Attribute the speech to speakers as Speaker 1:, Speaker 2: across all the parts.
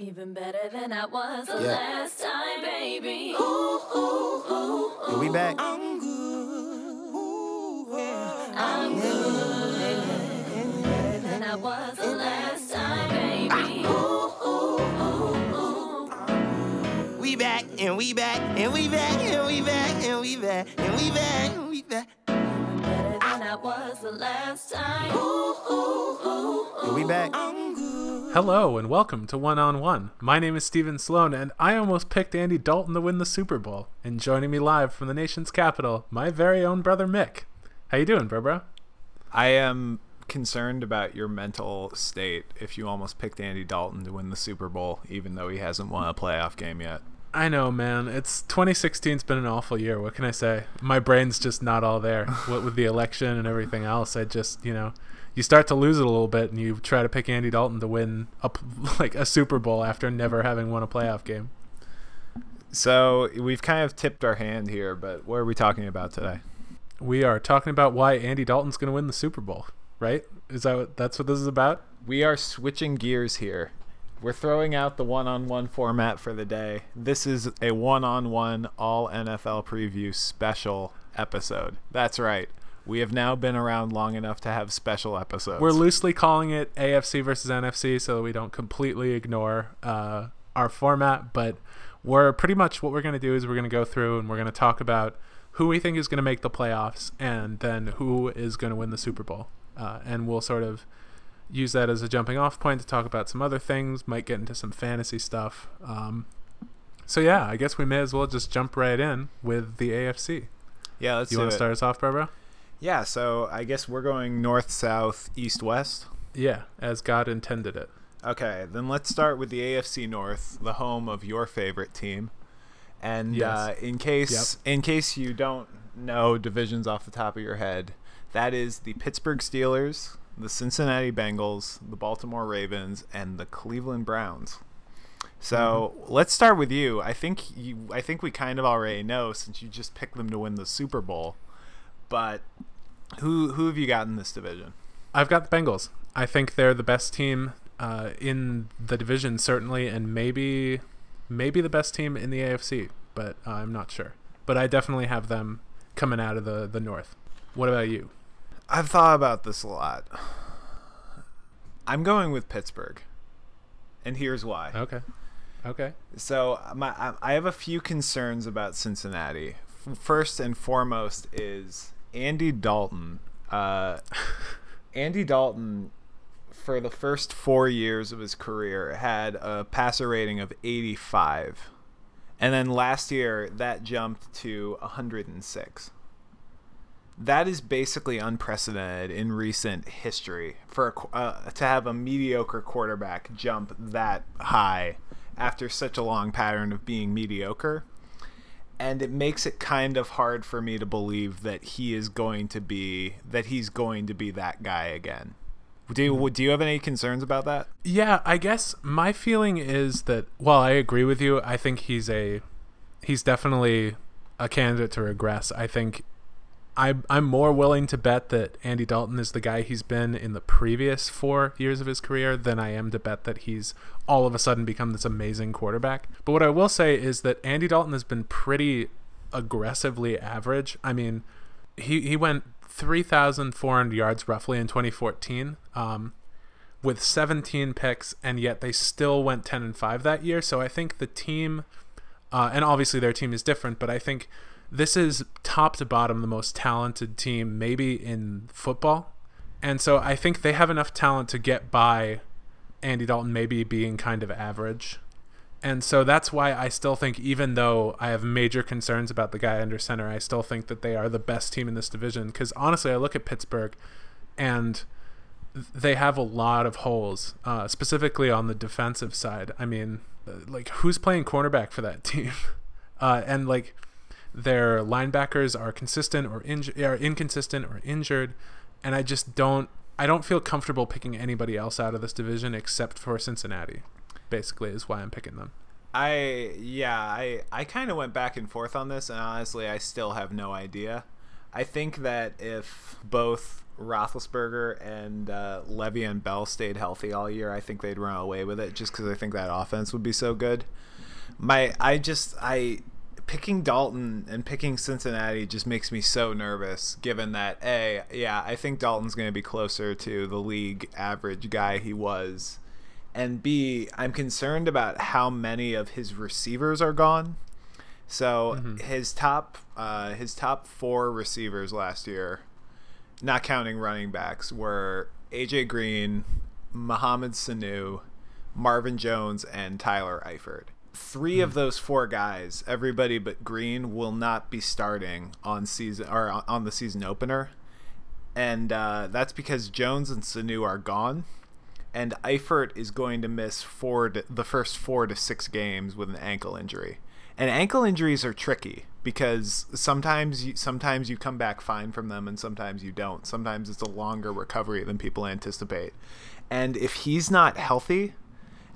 Speaker 1: Even better than I was the
Speaker 2: Yeah.
Speaker 1: last time, baby. Ooh, ooh, ooh, ooh.
Speaker 2: We back?
Speaker 1: I'm good. Better than I was the last time, baby. Ooh, ooh, ooh, ooh.
Speaker 2: We back and we back and we back and we back and we back and we back and we back.
Speaker 1: Better than I was the last time. Ooh, ooh, ooh,
Speaker 2: Are we back?
Speaker 3: Hello and welcome to One on One. My name is Steven Sloan, and I almost picked Andy Dalton to win the Super Bowl. And joining me live from the nation's capital, my very own brother Mick. How you doing, bro? bro?
Speaker 4: I am concerned about your mental state if you almost picked Andy Dalton to win the Super Bowl, even though he hasn't won a playoff game yet.
Speaker 3: I know, man. It's 2016's been an awful year. What can I say? My brain's just not all there. what with the election and everything else, I just, you know, you start to lose it a little bit, and you try to pick Andy Dalton to win a like a Super Bowl after never having won a playoff game.
Speaker 4: So we've kind of tipped our hand here, but what are we talking about today?
Speaker 3: We are talking about why Andy Dalton's going to win the Super Bowl, right? Is that what that's what this is about?
Speaker 4: We are switching gears here. We're throwing out the one on one format for the day. This is a one on one all NFL preview special episode. That's right. We have now been around long enough to have special episodes.
Speaker 3: We're loosely calling it AFC versus NFC so that we don't completely ignore uh, our format, but we're pretty much what we're going to do is we're going to go through and we're going to talk about who we think is going to make the playoffs and then who is going to win the Super Bowl. Uh, and we'll sort of use that as a jumping off point to talk about some other things, might get into some fantasy stuff. Um, so, yeah, I guess we may as well just jump right in with the AFC.
Speaker 4: yeah, let's
Speaker 3: you want to start us off, Barbara?
Speaker 4: Yeah, so I guess we're going north, south, east, west.
Speaker 3: Yeah, as God intended it.
Speaker 4: Okay, then let's start with the AFC North, the home of your favorite team. And
Speaker 3: Yes.
Speaker 4: uh, in case in case you don't know divisions off the top of your head, that is the Pittsburgh Steelers, the Cincinnati Bengals, the Baltimore Ravens, and the Cleveland Browns. So let's start with you. I think you. I think we kind of already know since you just picked them to win the Super Bowl. But who who have you got in this division?
Speaker 3: I've got the Bengals. I think they're the best team uh, in the division, certainly, and maybe maybe the best team in the AFC, but uh, I'm not sure. But I definitely have them coming out of the the North. What about you?
Speaker 4: I've thought about this a lot. I'm going with Pittsburgh, and here's why.
Speaker 3: Okay, okay.
Speaker 4: So my, I- I have a few concerns about Cincinnati. First and foremost is Andy Dalton. Uh, Andy Dalton, for the first four years of his career, had a passer rating of 85, and then last year that jumped to 106 that is basically unprecedented in recent history for a, uh, to have a mediocre quarterback jump that high after such a long pattern of being mediocre. And it makes it kind of hard for me to believe that he is going to be that he's going to be that guy again. Do you, mm-hmm. do you have any concerns about that?
Speaker 3: Yeah, I guess my feeling is that while I agree with you, I think he's a he's definitely a candidate to regress. I think I'm I'm more willing to bet that Andy Dalton is the guy he's been in the previous four years of his career than I am to bet that he's all of a sudden become this amazing quarterback. But what I will say is that Andy Dalton has been pretty aggressively average. I mean, he he went 3,400 yards roughly in 2014. Um, with 17 picks, and yet they still went 10 and 5 that year. So I think the team, uh, and obviously their team is different, but I think this is top to bottom the most talented team maybe in football. And so I think they have enough talent to get by Andy Dalton maybe being kind of average. And so that's why I still think, even though I have major concerns about the guy under center, I still think that they are the best team in this division. Because honestly, I look at Pittsburgh and they have a lot of holes, uh, specifically on the defensive side. I mean, uh, like who's playing cornerback for that team? Uh, and like their linebackers are consistent or inju- are inconsistent or injured, and I just don't. I don't feel comfortable picking anybody else out of this division except for Cincinnati. Basically, is why I'm picking them.
Speaker 4: I yeah, I I kind of went back and forth on this, and honestly, I still have no idea. I think that if both Roethlisberger and uh, and Bell stayed healthy all year, I think they'd run away with it. Just because I think that offense would be so good. My, I just, I picking Dalton and picking Cincinnati just makes me so nervous. Given that, a, yeah, I think Dalton's going to be closer to the league average guy he was, and b, I'm concerned about how many of his receivers are gone. So his top uh, his top four receivers last year, not counting running backs, were AJ Green, Mohamed Sanu, Marvin Jones, and Tyler Eifert. Three of those four guys, everybody but Green, will not be starting on season or on the season opener, and uh, that's because Jones and Sanu are gone and Eifert is going to miss four to, the first four to six games with an ankle injury. And ankle injuries are tricky because sometimes you, sometimes you come back fine from them and sometimes you don't. Sometimes it's a longer recovery than people anticipate. And if he's not healthy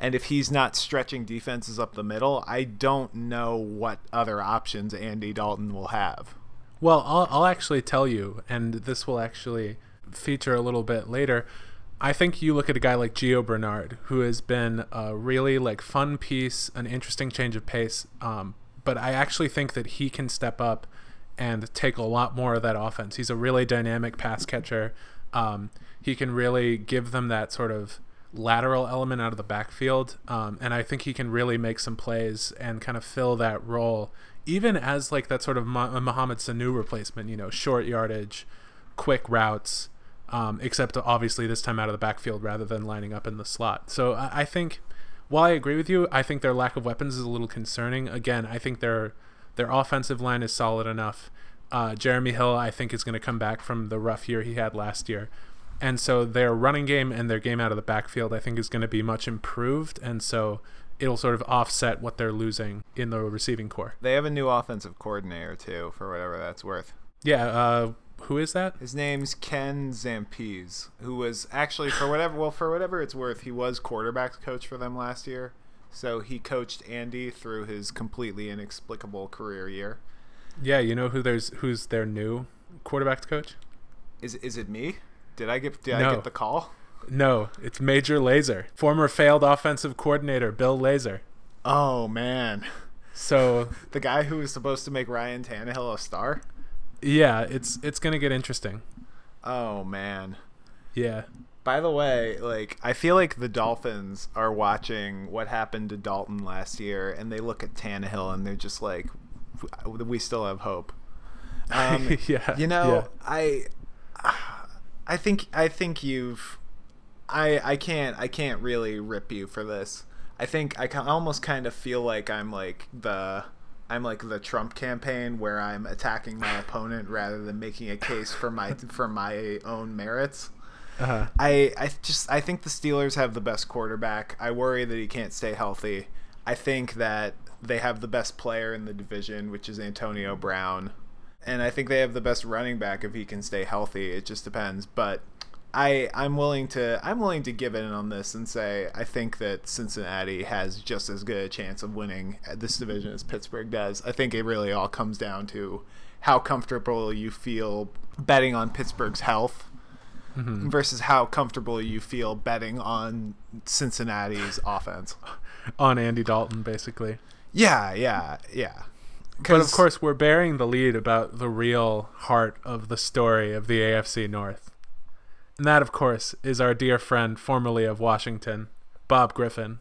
Speaker 4: and if he's not stretching defenses up the middle, I don't know what other options Andy Dalton will have.
Speaker 3: Well, I'll, I'll actually tell you, and this will actually feature a little bit later. I think you look at a guy like Gio Bernard, who has been a really like fun piece, an interesting change of pace. Um, but I actually think that he can step up and take a lot more of that offense. He's a really dynamic pass catcher. Um, he can really give them that sort of lateral element out of the backfield, um, and I think he can really make some plays and kind of fill that role, even as like that sort of Mohamed Sanu replacement. You know, short yardage, quick routes um, except obviously this time out of the backfield rather than lining up in the slot. So I, I, think, while I agree with you, I think their lack of weapons is a little concerning. Again, I think their their offensive line is solid enough. Uh, Jeremy Hill, I think, is going to come back from the rough year he had last year. And so their running game and their game out of the backfield, I think, is going to be much improved. And so it'll sort of offset what they're losing in the receiving corps.
Speaker 4: They have a new offensive coordinator, too, for whatever that's worth.
Speaker 3: Yeah, uh, who is that?
Speaker 4: His name's Ken Zampese, who was actually for whatever well for whatever it's worth, he was quarterbacks coach for them last year. So he coached Andy through his completely inexplicable career year.
Speaker 3: Yeah, you know who there's who's their new quarterbacks coach?
Speaker 4: Is is it me? Did I get did
Speaker 3: No.
Speaker 4: I get the call?
Speaker 3: No, it's Major Laser, former failed offensive coordinator Bill Lazor.
Speaker 4: Oh man.
Speaker 3: So
Speaker 4: The guy who was supposed to make Ryan Tannehill a star?
Speaker 3: yeah, it's it's gonna get interesting.
Speaker 4: Oh man.
Speaker 3: Yeah,
Speaker 4: By the way, like I feel like the Dolphins are watching what happened to Dalton last year, and they look at Tannehill and they're just like, "We still have hope." Um,
Speaker 3: yeah.
Speaker 4: you know,
Speaker 3: yeah.
Speaker 4: I, I think I think you've, I I can't I can't really rip you for this. I think I can almost kind of feel like I'm like the. I'm like the Trump campaign where I'm attacking my opponent rather than making a case for my for my own merits.
Speaker 3: Uh-huh.
Speaker 4: I I just I think the Steelers have the best quarterback. I worry that he can't stay healthy. I think that they have the best player in the division, which is Antonio Brown. And I think they have the best running back if he can stay healthy. It just depends, but I I'm willing to I'm willing to give in on this and say I think that Cincinnati has just as good a chance of winning this division as Pittsburgh does. I think it really all comes down to how comfortable you feel betting on Pittsburgh's health mm-hmm. versus how comfortable you feel betting on Cincinnati's offense.
Speaker 3: On Andy Dalton, basically.
Speaker 4: Yeah, yeah, yeah.
Speaker 3: But of course, we're bearing the lead about the real heart of the story of the AFC North. And that, of course, is our dear friend, formerly of Washington, Bob Griffin,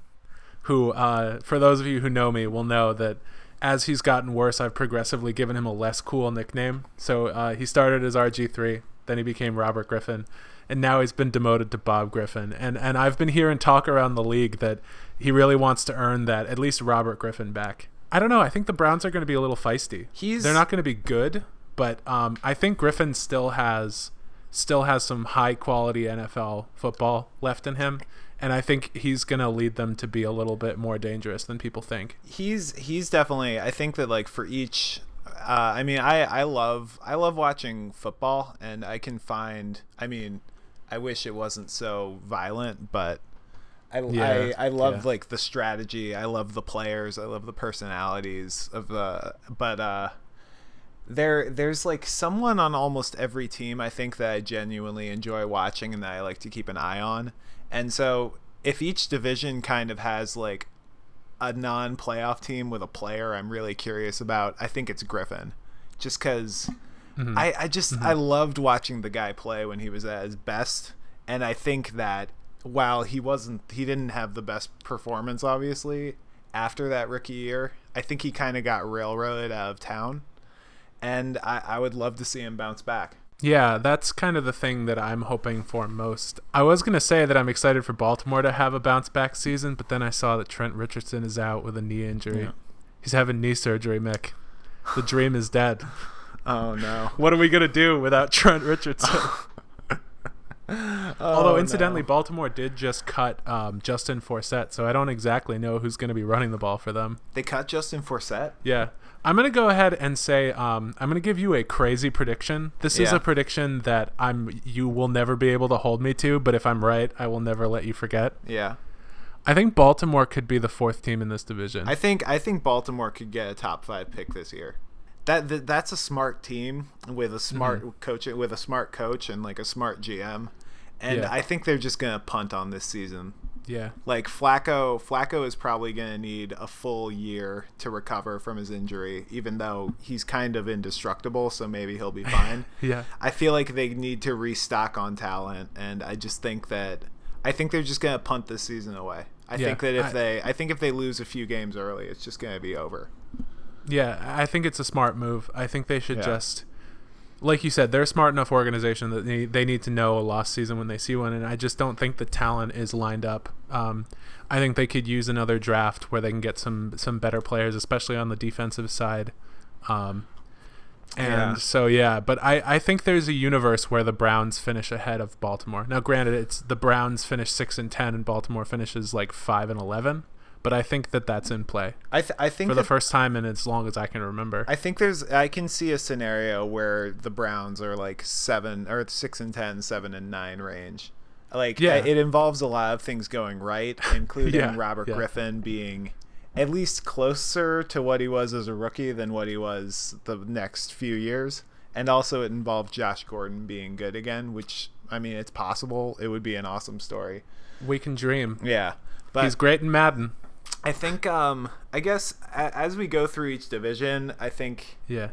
Speaker 3: who, uh, for those of you who know me, will know that as he's gotten worse, I've progressively given him a less cool nickname. So uh, he started as RG3, then he became Robert Griffin, and now he's been demoted to Bob Griffin. And and I've been hearing talk around the league that he really wants to earn that at least Robert Griffin back. I don't know. I think the Browns are going to be a little feisty.
Speaker 4: He's-
Speaker 3: they're not going to be good, but um, I think Griffin still has still has some high quality NFL football left in him, and I think he's going to lead them to be a little bit more dangerous than people think.
Speaker 4: he's he's definitely I think that like for each uh, I mean I I love I love watching football and I can find I mean I wish it wasn't so violent but I
Speaker 3: Yeah,
Speaker 4: I, I love
Speaker 3: yeah.
Speaker 4: like the strategy I love the players I love the personalities of the but uh there there's like someone on almost every team I think that I genuinely enjoy watching and that I like to keep an eye on. And so if each division kind of has like a non-playoff team with a player I'm really curious about, I think it's Griffin. Just cuz I I just I loved watching the guy play when he was at his best and I think that while he wasn't he didn't have the best performance obviously after that rookie year, I think he kind of got railroaded out of town and I, I would love to see him bounce back.
Speaker 3: Yeah, that's kind of the thing that I'm hoping for most. I was going to say that I'm excited for Baltimore to have a bounce back season, but then I saw that Trent Richardson is out with a knee injury.
Speaker 4: Yeah.
Speaker 3: He's having knee surgery, Mick. The dream is dead.
Speaker 4: Oh no!
Speaker 3: What are we going to do without Trent Richardson? Although, incidentally, Baltimore did just cut um, Justin Forsett, so I don't exactly know who's going to be running the ball for them.
Speaker 4: they cut Justin Forsett.
Speaker 3: Yeah. I'm going to go ahead and say um, I'm going to give you a crazy prediction. This is a prediction that I'm you will never be able to hold me to, but if I'm right, I will never let you forget.
Speaker 4: Yeah,
Speaker 3: I think Baltimore could be the fourth team in this division.
Speaker 4: I think I think Baltimore could get a top five pick this year. That, that that's a smart team with a smart
Speaker 3: Mm-hmm.
Speaker 4: coach with a smart coach and like a smart GM, and
Speaker 3: Yeah.
Speaker 4: I think they're just gonna punt on this season.
Speaker 3: yeah.
Speaker 4: Like Flacco, Flacco is probably going to need a full year to recover from his injury, even though he's kind of indestructible, so maybe he'll be fine.
Speaker 3: Yeah.
Speaker 4: I feel like they need to restock on talent, and I just think that I think they're just going to punt this season away. I
Speaker 3: Yeah,
Speaker 4: think that if
Speaker 3: I-
Speaker 4: they, I think if they lose a few games early, it's just going to be over.
Speaker 3: Yeah, I think it's a smart move. I think they should
Speaker 4: Yeah.
Speaker 3: just, like you said, they're a smart enough organization that they, they need to know a lost season when they see one, and I just don't think the talent is lined up. Um, I think they could use another draft where they can get some some better players, especially on the defensive side. Um, and
Speaker 4: Yeah.
Speaker 3: so yeah, but I, I think there's a universe where the Browns finish ahead of Baltimore. Now, granted, it's the Browns finish six and ten, and Baltimore finishes like five and eleven. But I think that that's in play
Speaker 4: I, th- I think
Speaker 3: for the first time in as long as I can remember.
Speaker 4: I think there's I can see a scenario where the Browns are like seven or six and ten, seven and nine range. Like
Speaker 3: Yeah.
Speaker 4: it involves a lot of things going right, including
Speaker 3: Yeah,
Speaker 4: Robert
Speaker 3: yeah.
Speaker 4: Griffin being at least closer to what he was as a rookie than what he was the next few years. And also it involved Josh Gordon being good again, which I mean it's possible. It would be an awesome story.
Speaker 3: We can dream.
Speaker 4: Yeah. But
Speaker 3: He's great in Madden.
Speaker 4: I think um I guess a- as we go through each division, I think
Speaker 3: Yeah.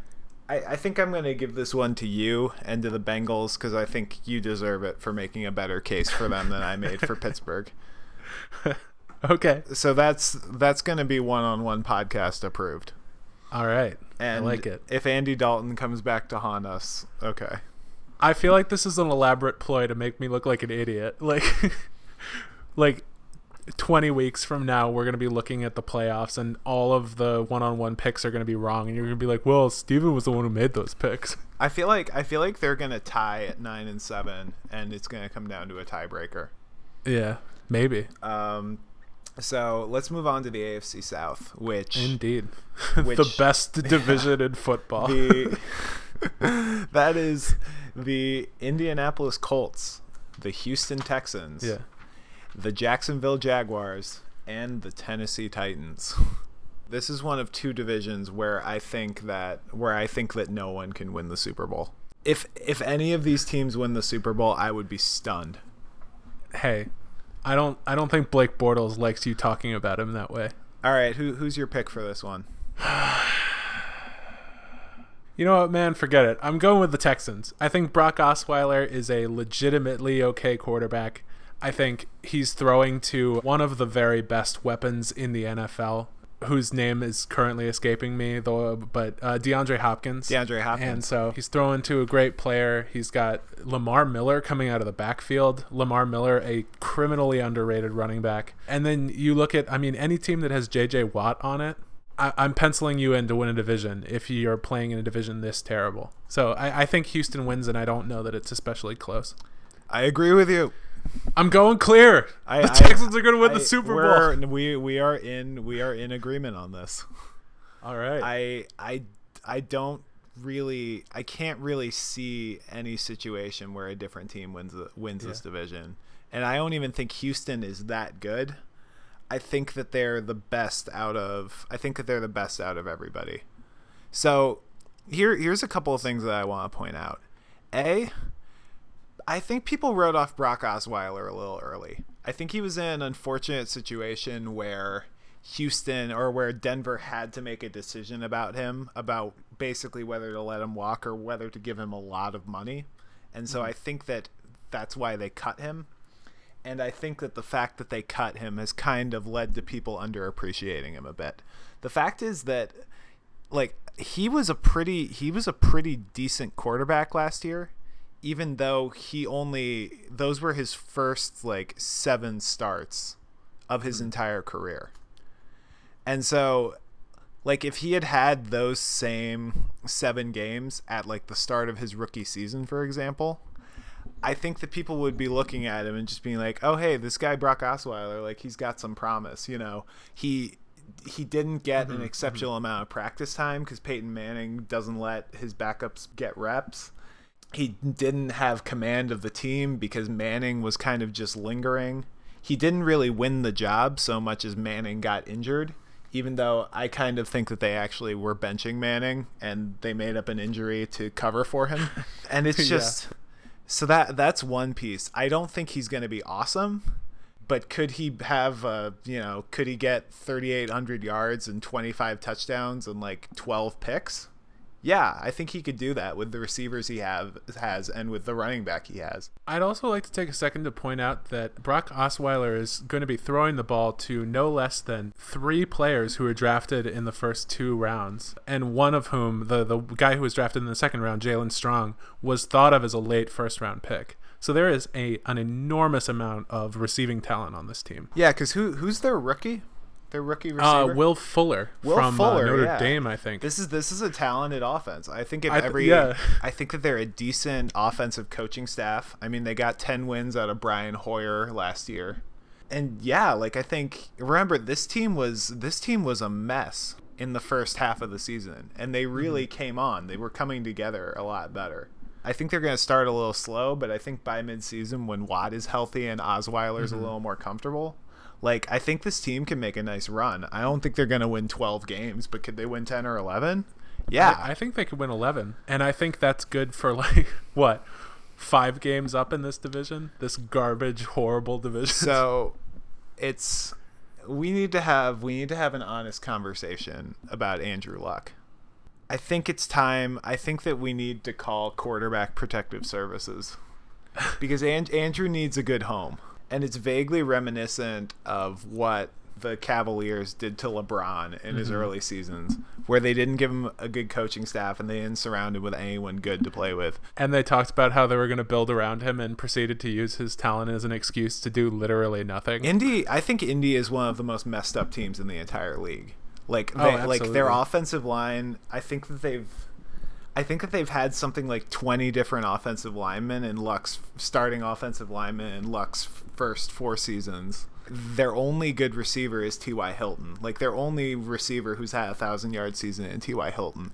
Speaker 4: I, I think I'm going to give this one to you and to the Bengals because I think you deserve it for making a better case for them than I made for Pittsburgh.
Speaker 3: Okay.
Speaker 4: So that's that's going to be one-on-one podcast approved.
Speaker 3: All right.
Speaker 4: And
Speaker 3: I like it.
Speaker 4: If Andy Dalton comes back to haunt us, okay.
Speaker 3: I feel like this is an elaborate ploy to make me look like an idiot. Like, like. 20 weeks from now we're going to be looking at the playoffs and all of the one-on-one picks are going to be wrong and you're going to be like well steven was the one who made those picks.
Speaker 4: I feel like I feel like they're going to tie at 9 and 7 and it's going to come down to a tiebreaker.
Speaker 3: yeah maybe.
Speaker 4: Um so let's move on to the AFC South, which
Speaker 3: indeed. The best division in football.
Speaker 4: The that is the Indianapolis Colts, the Houston Texans,
Speaker 3: yeah
Speaker 4: the Jacksonville Jaguars, and the Tennessee Titans. This is one of two divisions where I think that where I think that no one can win the Super Bowl. If if any of these teams win the Super Bowl, I would be stunned.
Speaker 3: hey i don't i don't think blake bortles likes you talking about him that way
Speaker 4: All right, who who's your pick for this one?
Speaker 3: You know what, man? Forget it. I'm going with the Texans. I think Brock Osweiler is a legitimately okay quarterback. I think he's throwing to one of the very best weapons in the NFL, whose name is currently escaping me, though. But uh, DeAndre Hopkins.
Speaker 4: DeAndre Hopkins.
Speaker 3: And so he's throwing to a great player. He's got Lamar Miller coming out of the backfield. Lamar Miller, a criminally underrated running back. And then you look at, I mean, any team that has J.J. Watt on it, I, I'm penciling you in to win a division if you're playing in a division this terrible. So I, I think Houston wins, and I don't know that it's especially close.
Speaker 4: I agree with you.
Speaker 3: I'm going clear.
Speaker 4: I,
Speaker 3: the
Speaker 4: I-
Speaker 3: Texans are going to win
Speaker 4: I-
Speaker 3: the Super Bowl.
Speaker 4: We we are in we are in agreement on this.
Speaker 3: All right.
Speaker 4: I I I don't really I can't really see any situation where a different team wins the, wins this division. And I don't even think Houston is that good. I think that they're the best out of I think that they're the best out of everybody. So here here's a couple of things that I want to point out. A, I think people wrote off Brock Osweiler a little early. I think he was in an unfortunate situation where Houston or where Denver had to make a decision about him about basically whether to let him walk or whether to give him a lot of money. And so mm-hmm. I think that that's why they cut him. And I think that the fact that they cut him has kind of led to people underappreciating him a bit. The fact is that like he was a pretty he was a pretty decent quarterback last year even though he only those were his first like 7 starts of his hmm. entire career. And so like if he had had those same 7 games at like the start of his rookie season for example, I think that people would be looking at him and just being like, "Oh, hey, this guy Brock Osweiler, like he's got some promise." You know, he he didn't get mm-hmm, an mm-hmm. exceptional amount of practice time because Peyton Manning doesn't let his backups get reps. He didn't have command of the team because Manning was kind of just lingering. He didn't really win the job so much as Manning got injured. Even though I kind of think that they actually were benching Manning and they made up an injury to cover for him. And it's
Speaker 3: Yeah.
Speaker 4: just so that that's one piece. I don't think he's going to be awesome, but could he have uh, you know, could he get 3800 yards and 25 touchdowns and like 12 picks? Yeah, I think he could do that with the receivers he have has and with the running back he has.
Speaker 3: I'd also like to take a second to point out that Brock Osweiler is going to be throwing the ball to no less than three players who were drafted in the first two rounds, and one of whom, the the guy who was drafted in the second round, Jaelen Strong, was thought of as a late first round pick. So there is a an enormous amount of receiving talent on this team.
Speaker 4: Yeah, cuz who who's their rookie? Their rookie
Speaker 3: Uh,
Speaker 4: receiver?
Speaker 3: Will Fuller
Speaker 4: Will
Speaker 3: from
Speaker 4: Fuller,
Speaker 3: uh, Notre
Speaker 4: yeah.
Speaker 3: Dame, I think.
Speaker 4: This is this is a talented offense. I think if
Speaker 3: I th-
Speaker 4: every
Speaker 3: yeah.
Speaker 4: I think that they're a decent offensive coaching staff. I mean, they got 10 wins out of Brian Hoyer last year. And yeah, like I think remember this team was this team was a mess in the first half of the season and they really came on. They were coming together a lot better. I think they're going to start a little slow, but I think by midseason when Watt is healthy and Osweiler's a little more comfortable, like I think this team can make a nice run. I don't think they're going to win 12 games, but could they win 10 or 11? Yeah.
Speaker 3: I think they could win 11. And I think that's good for, like, what, five games up in this division? This garbage, horrible division.
Speaker 4: so it's we need to have we need to have an honest conversation about Andrew Luck. I think it's time. I think that we need to call quarterback protective services because An- Andrew needs a good home, and it's vaguely reminiscent of what the Cavaliers did to LeBron in his mm-hmm. early seasons, where they didn't give him a good coaching staff and they didn't surround him with anyone good to play with.
Speaker 3: and they talked about how they were going to build around him and proceeded to use his talent as an excuse to do literally nothing.
Speaker 4: Indy, I think Indy is one of the most messed up teams in the entire league. Like
Speaker 3: Oh,
Speaker 4: like their offensive line, I think that they've I think that they've had something like 20 different offensive linemen and Luck's starting offensive linemen and Luck's first 4 seasons. Their only good receiver is T.Y. Hilton. Like their only receiver who's had a 1000 yard season in T.Y. Hilton.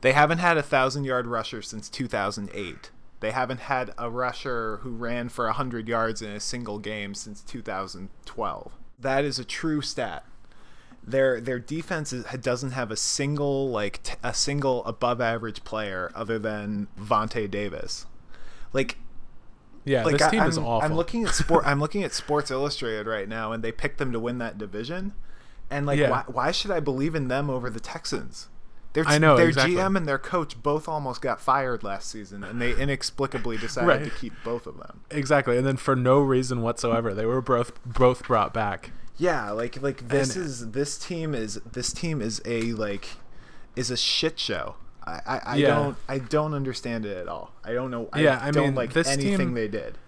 Speaker 4: They haven't had a 1000 yard rusher since 2008. They haven't had a rusher who ran for 100 yards in a single game since 2012. That is a true stat. Their their defense is, doesn't have a single like t- a single above average player other than Vontae Davis. Like
Speaker 3: yeah,
Speaker 4: like
Speaker 3: this team
Speaker 4: I,
Speaker 3: is awful.
Speaker 4: I'm looking at sport. I'm looking at Sports Illustrated right now, and they picked them to win that division. And like,
Speaker 3: Yeah.
Speaker 4: why, why should I believe in them over the Texans? Their,
Speaker 3: I know,
Speaker 4: their
Speaker 3: exactly.
Speaker 4: GM and their coach both almost got fired last season, and they inexplicably decided
Speaker 3: Right.
Speaker 4: to keep both of them.
Speaker 3: exactly. And then for no reason whatsoever, they were both both brought back.
Speaker 4: Yeah, like like this
Speaker 3: And-
Speaker 4: is this team is this team is a like is a shit show. I, I, I
Speaker 3: Yeah.
Speaker 4: don't I don't understand it at all. I don't know. I
Speaker 3: Yeah, I
Speaker 4: don't
Speaker 3: mean,
Speaker 4: like
Speaker 3: this
Speaker 4: anything
Speaker 3: team-
Speaker 4: they did.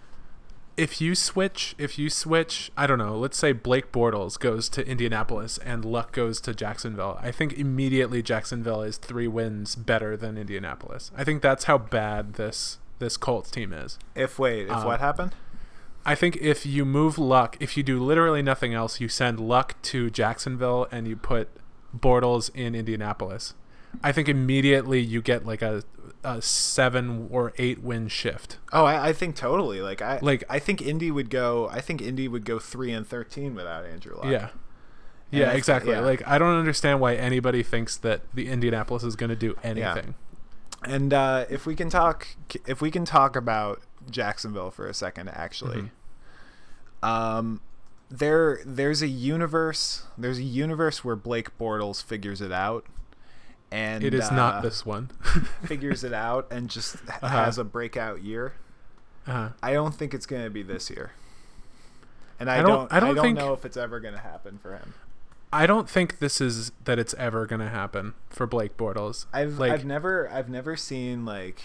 Speaker 3: If you switch, if you switch, I don't know. Let's say Blake Bortles goes to Indianapolis and Luck goes to Jacksonville. I think immediately Jacksonville is three wins better than Indianapolis. I think that's how bad this this Colts team is.
Speaker 4: If wait, if
Speaker 3: Uh,
Speaker 4: what happened?
Speaker 3: I think if you move Luck, if you do literally nothing else, you send Luck to Jacksonville and you put Bortles in Indianapolis. I think immediately you get like a, a seven or eight win shift.
Speaker 4: Oh, I, I think totally. Like I
Speaker 3: Like-
Speaker 4: I think Indy would go. I think Indy would go three and thirteen without Andrew Luck.
Speaker 3: Yeah.
Speaker 4: And
Speaker 3: Yeah, exactly.
Speaker 4: yeah.
Speaker 3: Like I don't understand why anybody thinks that the Indianapolis is going to do anything.
Speaker 4: And uh, if we can talk, if we can talk about Jacksonville for a second, actually, um, there there's a universe there's a universe where Blake Bortles figures it out, and
Speaker 3: It is
Speaker 4: uh,
Speaker 3: not this one.
Speaker 4: figures it out and just
Speaker 3: Uh-huh.
Speaker 4: has a breakout year.
Speaker 3: uh,
Speaker 4: I don't think it's going to be this year, and I,
Speaker 3: I don't-
Speaker 4: don't
Speaker 3: I don't think-
Speaker 4: know if it's ever going to happen for him.
Speaker 3: I don't think this is that it's ever going to happen for Blake Bortles.
Speaker 4: I've
Speaker 3: like
Speaker 4: I've never I've never seen like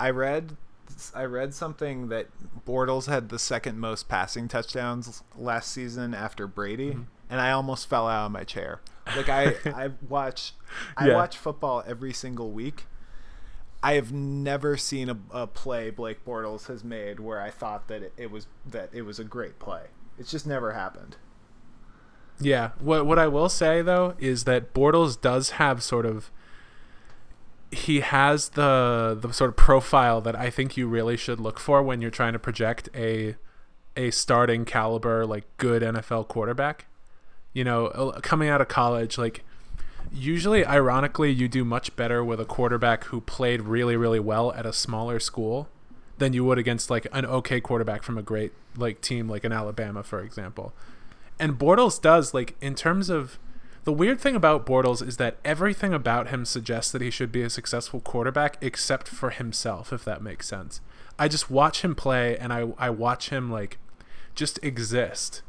Speaker 4: I read I read something that Bortles had the second most passing touchdowns last season after Brady,
Speaker 3: Mm-hmm.
Speaker 4: And I almost fell out of my chair. Like I I watch I
Speaker 3: Yeah.
Speaker 4: watch football every single week. I have never seen a, a play Blake Bortles has made where I thought that it, it was that it was a great play. It's just never happened.
Speaker 3: Yeah. What what I will say though is that Bortles does have sort of he has the the sort of profile that I think you really should look for when you're trying to project a a starting caliber like good NFL quarterback. You know, coming out of college like usually ironically you do much better with a quarterback who played really really well at a smaller school than you would against like an okay quarterback from a great like team like an Alabama for example. And Bortles does like in terms of the weird thing about Bortles is that everything about him suggests that he should be a successful quarterback except for himself if that makes sense. I just watch him play and I I watch him like just exist.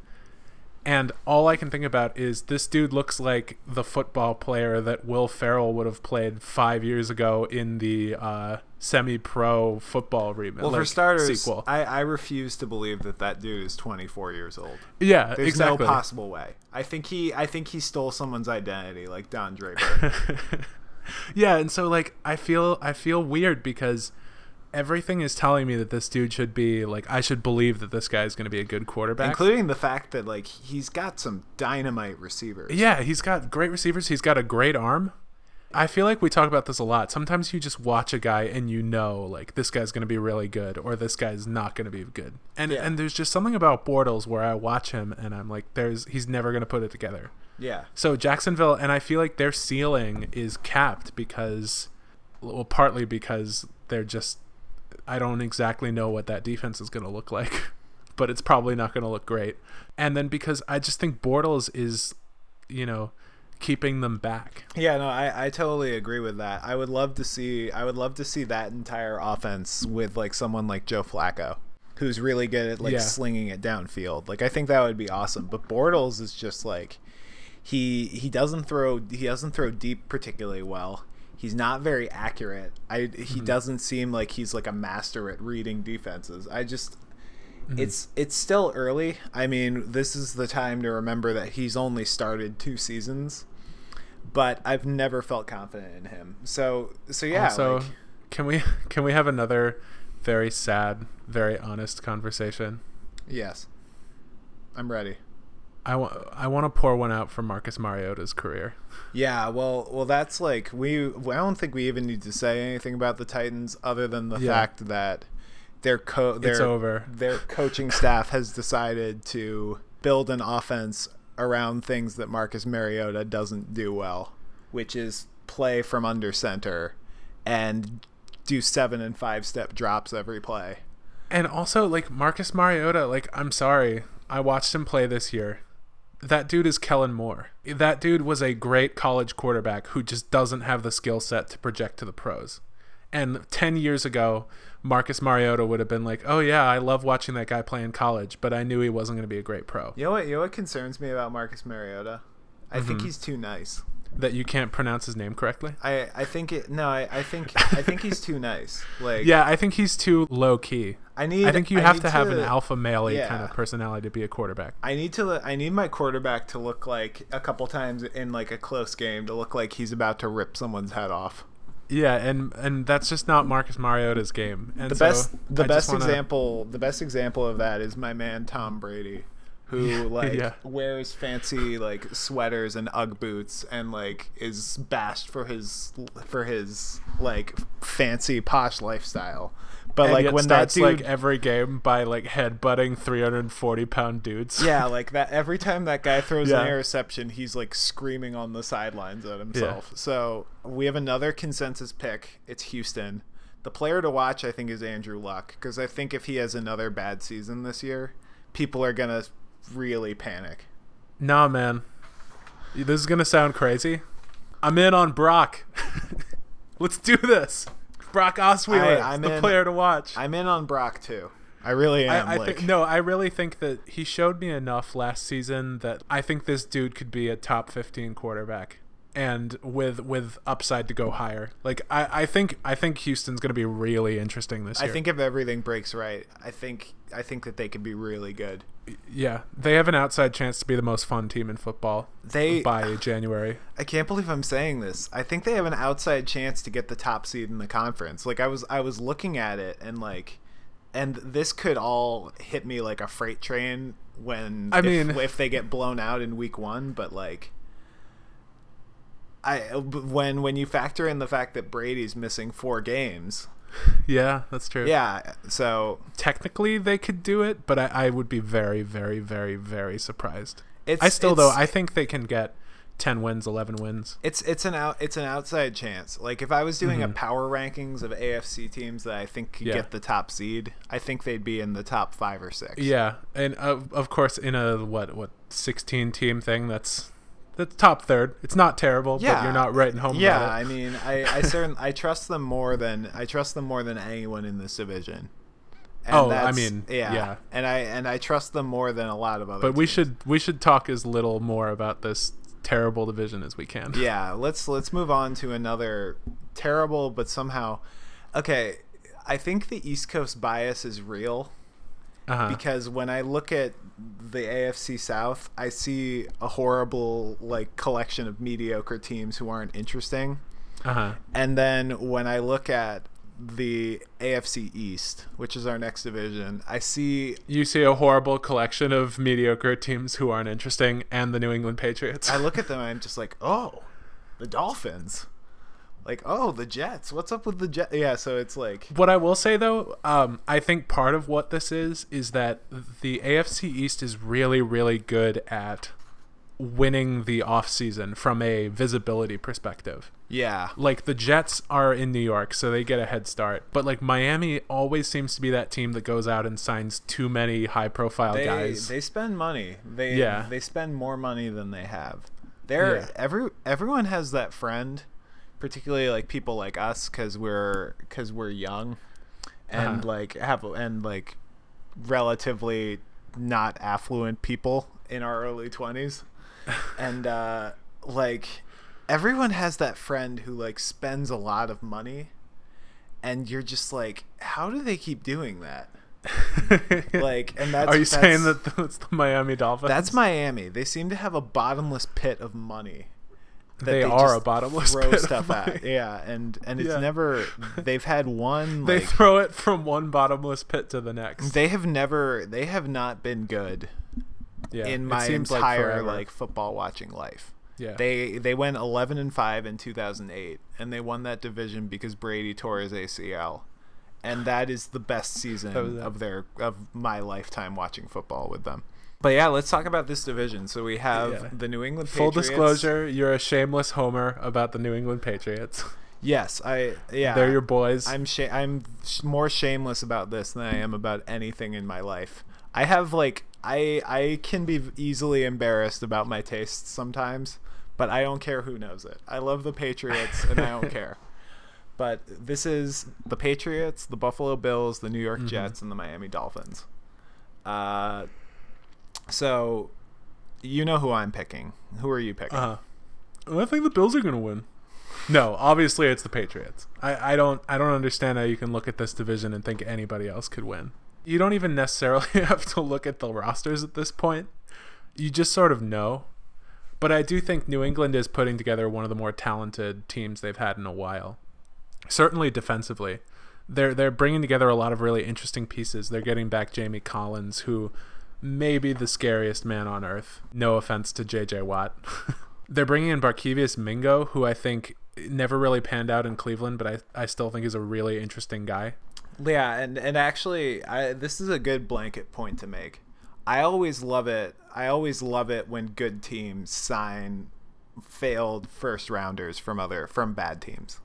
Speaker 3: And all I can think about is this dude looks like the football player that Will Ferrell would have played five years ago in the uh, semi-pro football remake.
Speaker 4: Well, for starters,
Speaker 3: sequel.
Speaker 4: I, I refuse to believe that that dude is 24 years old.
Speaker 3: yeah,
Speaker 4: There's
Speaker 3: exactly.
Speaker 4: no possible way. I think he I think he stole someone's identity like Don Draper.
Speaker 3: yeah, and so like I feel I feel weird because everything is telling me that this dude should be like I should believe that this guy is going to be a good quarterback.
Speaker 4: including the fact that like he's got some dynamite receivers.
Speaker 3: yeah, he's got great receivers. He's got a great arm. I feel like we talk about this a lot. Sometimes you just watch a guy and you know like this guy's going to be really good or this guy's not going to be good. And
Speaker 4: Yeah.
Speaker 3: and there's just something about Bortles where I watch him and I'm like there's he's never going to put it together.
Speaker 4: Yeah.
Speaker 3: So Jacksonville, and I feel like their ceiling is capped because, well, partly because they're just, I don't exactly know what that defense is going to look like, but it's probably not going to look great. And then because I just think Bortles is, you know, keeping them back.
Speaker 4: Yeah, no, I, I totally agree with that. I would love to see I would love to see that entire offense with like someone like Joe Flacco, who's really good at like
Speaker 3: Yeah.
Speaker 4: slinging it downfield. Like I think that would be awesome. But Bortles is just like he he doesn't throw he doesn't throw deep particularly well. He's not very accurate. I he mm-hmm. doesn't seem like he's like a master at reading defenses. I just mm-hmm. it's it's still early. I mean, this is the time to remember that he's only started two seasons but I've never felt confident in him. So so yeah,
Speaker 3: So
Speaker 4: like,
Speaker 3: can we can we have another very sad, very honest conversation?
Speaker 4: yes, I'm ready.
Speaker 3: I want I want to pour one out for Marcus Mariota's career.
Speaker 4: Yeah, well, well, that's like we. I don't think we even need to say anything about the Titans other than the
Speaker 3: Yeah.
Speaker 4: fact that their co their
Speaker 3: It's over.
Speaker 4: their coaching staff has decided to build an offense around things that Marcus Mariota doesn't do well, which is play from under center and do seven and five step drops every play.
Speaker 3: And also, like Marcus Mariota, like I'm sorry, I watched him play this year. That dude is Kellen Moore. That dude was a great college quarterback who just doesn't have the skill set to project to the pros. And 10 years ago, Marcus Mariota would have been like, "Oh yeah, I love watching that guy play in college, but I knew he wasn't going to be a great pro."
Speaker 4: You know what? You know what concerns me about Marcus Mariota? I think
Speaker 3: Mm-hmm.
Speaker 4: he's too nice.
Speaker 3: That you can't pronounce his name correctly.
Speaker 4: I, I think it. No, I, I think I think he's too nice. Like
Speaker 3: Yeah, I think he's too low key.
Speaker 4: I need.
Speaker 3: I think you
Speaker 4: I
Speaker 3: have
Speaker 4: need
Speaker 3: to have an alpha male
Speaker 4: yeah.
Speaker 3: kind of personality to be a quarterback.
Speaker 4: I need to. I need my quarterback to look like a couple times in like a close game to look like he's about to rip someone's head off.
Speaker 3: Yeah, and and that's just not Marcus Mariota's game. And
Speaker 4: The
Speaker 3: so
Speaker 4: best. The
Speaker 3: I
Speaker 4: best
Speaker 3: wanna-
Speaker 4: example. The best example of that is my man Tom Brady, who like
Speaker 3: Yeah.
Speaker 4: wears fancy like sweaters and UGG boots and like is bashed for his for his like fancy posh lifestyle. But
Speaker 3: And
Speaker 4: like when that
Speaker 3: starts
Speaker 4: dude
Speaker 3: like every game by like headbutting 340 pound dudes.
Speaker 4: yeah, like that every time that guy throws
Speaker 3: Yeah.
Speaker 4: an interception, he's like screaming on the sidelines at himself. So we have another consensus pick. It's Houston. The player to watch, I think, is Andrew Luck because I think if he has another bad season this year, people are gonna really panic.
Speaker 3: Nah, man. This is gonna sound crazy. I'm in on Brock. Let's do this. Brock Osweiler,
Speaker 4: I- I'm
Speaker 3: the
Speaker 4: in-
Speaker 3: player to watch.
Speaker 4: I'm in on Brock too. I really am.
Speaker 3: I, I
Speaker 4: like,
Speaker 3: think no, I really think that he showed me enough last season that I think this dude could be a top 15 quarterback and with with upside to go higher. Like I, I think I think Houston's going to be really interesting this year.
Speaker 4: I think if everything breaks right, I think I think that they could be really good.
Speaker 3: yeah, they have an outside chance to be the most fun team in football
Speaker 4: They
Speaker 3: by January.
Speaker 4: I can't believe I'm saying this. I think they have an outside chance to get the top seed in the conference. Like I was I was looking at it and like and this could all hit me like a freight train when
Speaker 3: I
Speaker 4: if,
Speaker 3: mean-
Speaker 4: if they get blown out in week 1, but like I when when you factor in the fact that Brady's missing 4 games.
Speaker 3: Yeah, that's true.
Speaker 4: Yeah, so
Speaker 3: technically they could do it, but I, I would be very, very, very, very surprised.
Speaker 4: it's
Speaker 3: I still though I think they can get ten wins, eleven wins.
Speaker 4: It's it's an out it's an outside chance. Like if I was doing a
Speaker 3: Mhm.
Speaker 4: power rankings of AFC teams that I think could
Speaker 3: Yeah.
Speaker 4: get the top seed, I think they'd be in the top five or six.
Speaker 3: Yeah, and of of course in a what what sixteen team thing that's that's top third. It's not terrible, but you're not writing home
Speaker 4: Yeah,
Speaker 3: about
Speaker 4: I mean, I I certain I trust them more than I trust them more than anyone in this division. And
Speaker 3: Oh, I mean, yeah.
Speaker 4: and I and I trust them more than a lot of other.
Speaker 3: but we
Speaker 4: teams.
Speaker 3: should we should talk as little more about this terrible division as we can.
Speaker 4: yeah let's let's move on to another terrible but somehow okay i think the east coast bias is real
Speaker 3: Uh-huh.
Speaker 4: because when I look at the AFC South, I see a horrible like collection of mediocre teams who aren't interesting.
Speaker 3: Uh-huh.
Speaker 4: And then when I look at the AFC East, which is our next division, I see
Speaker 3: You see a horrible collection of mediocre teams who aren't interesting and the New England Patriots.
Speaker 4: I look at them and I'm just like, "Oh, the Dolphins." Like, "Oh, the Jets. What's up with the Jets?" Yeah, so it's like
Speaker 3: What I will say though, um, I think part of what this is is that the AFC East is really, really good at winning the offseason from a visibility perspective.
Speaker 4: yeah.
Speaker 3: Like the Jets are in New York, so they get a head start. But like Miami always seems to be that team that goes out and signs too many high profile
Speaker 4: They
Speaker 3: guys.
Speaker 4: they spend money. They
Speaker 3: Yeah.
Speaker 4: they spend more money than they have. They're
Speaker 3: Yeah.
Speaker 4: every everyone has that friend, particularly like people like us cuz we're cuz we're young and
Speaker 3: Uh-huh.
Speaker 4: like have and like relatively not affluent people in our early 20s. and uh like everyone has that friend who like spends a lot of money and you're just like how do they keep doing that? like and that's
Speaker 3: Are you saying that it's the Miami Dolphins?
Speaker 4: that's Miami. They seem to have a bottomless pit of money. That
Speaker 3: They are a bottomless
Speaker 4: throw
Speaker 3: pit
Speaker 4: stuff at. Yeah, and and it's
Speaker 3: Yeah.
Speaker 4: never. They've had one.
Speaker 3: they
Speaker 4: Like,
Speaker 3: throw it from one bottomless pit to the next.
Speaker 4: they have never. They have not been good
Speaker 3: yeah,
Speaker 4: in my
Speaker 3: seems like
Speaker 4: entire like football watching life.
Speaker 3: yeah.
Speaker 4: They they went 11 and 5 in 2008 and they won that division because Brady tore his ACL. And that is the best season
Speaker 3: That was it.
Speaker 4: of their of my lifetime watching football with them. But yeah, let's talk about this division. So we have
Speaker 3: Yeah.
Speaker 4: the New England
Speaker 3: Full
Speaker 4: Patriots.
Speaker 3: disclosure, you're a shameless homer about the New England Patriots.
Speaker 4: Yes, I yeah.
Speaker 3: They're your boys.
Speaker 4: I'm sh- I'm sh- more shameless about this than I am about anything in my life. I have like I I can be easily embarrassed about my tastes sometimes, but I don't care who knows it. I love the Patriots and I don't care. But this is the Patriots, the Buffalo Bills, the New York
Speaker 3: Mhm.
Speaker 4: Jets, and the Miami Dolphins. Uh, so you know who I'm picking. Who are you picking?
Speaker 3: Uh, I think the Bills are gonna win. No, obviously it's the Patriots. I, I don't I don't understand how you can look at this division and think anybody else could win. You don't even necessarily have to look at the rosters at this point. You just sort of know. But I do think New England is putting together one of the more talented teams they've had in a while. Certainly defensively. They're they're bringing together a lot of really interesting pieces. They're getting back Jamie Collins who maybe the scariest man on earth. No offense to JJ Watt. They're bringing in Barkevious Mingo, who I think never really panned out in Cleveland, but I, I still think is a really interesting guy.
Speaker 4: Yeah, and and actually, I this is a good blanket point to make. I always love it. I always love it when good teams sign failed first rounders from other from bad teams.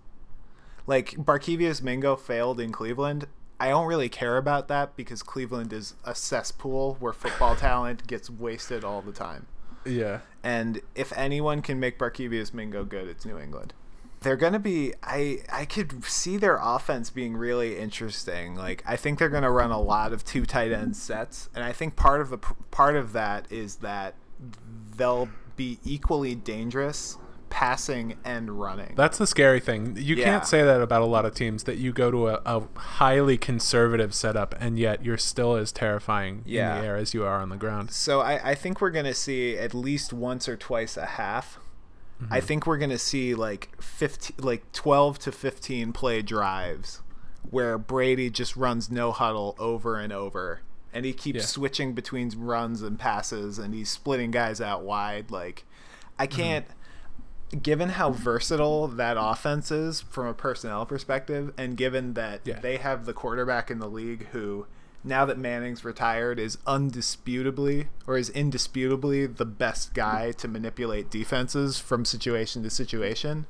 Speaker 4: Like Barkevious Mingo failed in Cleveland. I don't really care about that because Cleveland is a cesspool where football talent gets wasted all the time.
Speaker 3: Yeah.
Speaker 4: And if anyone can make Barkevious Mingo good, it's New England. They're going to be I I could see their offense being really interesting. Like I think they're going to run a lot of two tight end sets and I think part of the part of that is that they'll be equally dangerous passing and running.
Speaker 3: That's the scary thing. You
Speaker 4: Yeah.
Speaker 3: can't say that about a lot of teams that you go to a, a highly conservative setup and yet you're still as terrifying
Speaker 4: Yeah.
Speaker 3: in the air as you are on the ground.
Speaker 4: So I, I think we're gonna see at least once or twice a half. I mm-hmm. think we're gonna see like fifteen, like twelve to fifteen play drives, where Brady just runs no huddle over and over, and he keeps
Speaker 3: Yeah.
Speaker 4: switching between runs and passes, and he's splitting guys out wide. Like, I mm-hmm. can't. Given how versatile that offense is from a personnel perspective, and given that
Speaker 3: Yeah.
Speaker 4: they have the quarterback in the league who, now that Manning's retired, is undisputably or is indisputably the best guy to manipulate defenses from situation to situation.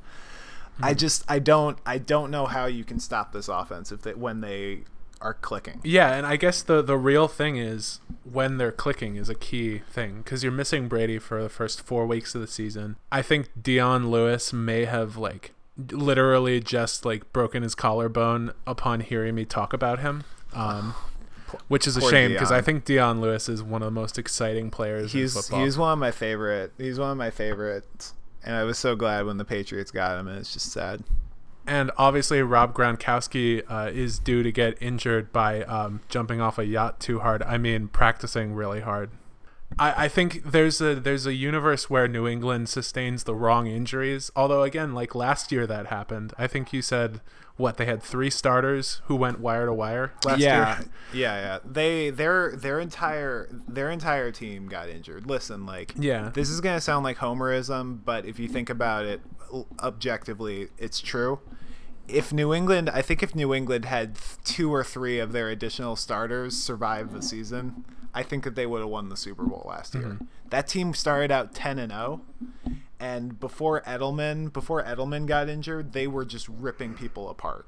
Speaker 4: I mm-hmm. just I don't I don't know how you can stop this offense if they when they are clicking.
Speaker 3: Yeah, and I guess the the real thing is when they're clicking is a key thing because you're missing Brady for the first four weeks of the season. I think Dion Lewis may have like literally just like broken his collarbone upon hearing me talk about him. Um, which is a
Speaker 4: Poor
Speaker 3: shame because I think Dion Lewis is one of the most exciting players
Speaker 4: He's
Speaker 3: in football.
Speaker 4: he's one of my favorite. He's one of my favorites. And I was so glad when the Patriots got him and it's just sad.
Speaker 3: And obviously, Rob Gronkowski uh, is due to get injured by um, jumping off a yacht too hard. I mean, practicing really hard. I, I think there's a there's a universe where New England sustains the wrong injuries. Although again, like last year that happened. I think you said what they had three starters who went wire to wire last
Speaker 4: yeah,
Speaker 3: year.
Speaker 4: yeah, yeah. They their their entire their entire team got injured. Listen, like
Speaker 3: Yeah.
Speaker 4: this is gonna sound like homerism, but if you think about it objectively, it's true. If New England, I think if New England had two or three of their additional starters survive the season, I think that they would have won the Super Bowl last year. Mm-hmm. That team started out ten and zero, and before Edelman, before Edelman got injured, they were just ripping people apart.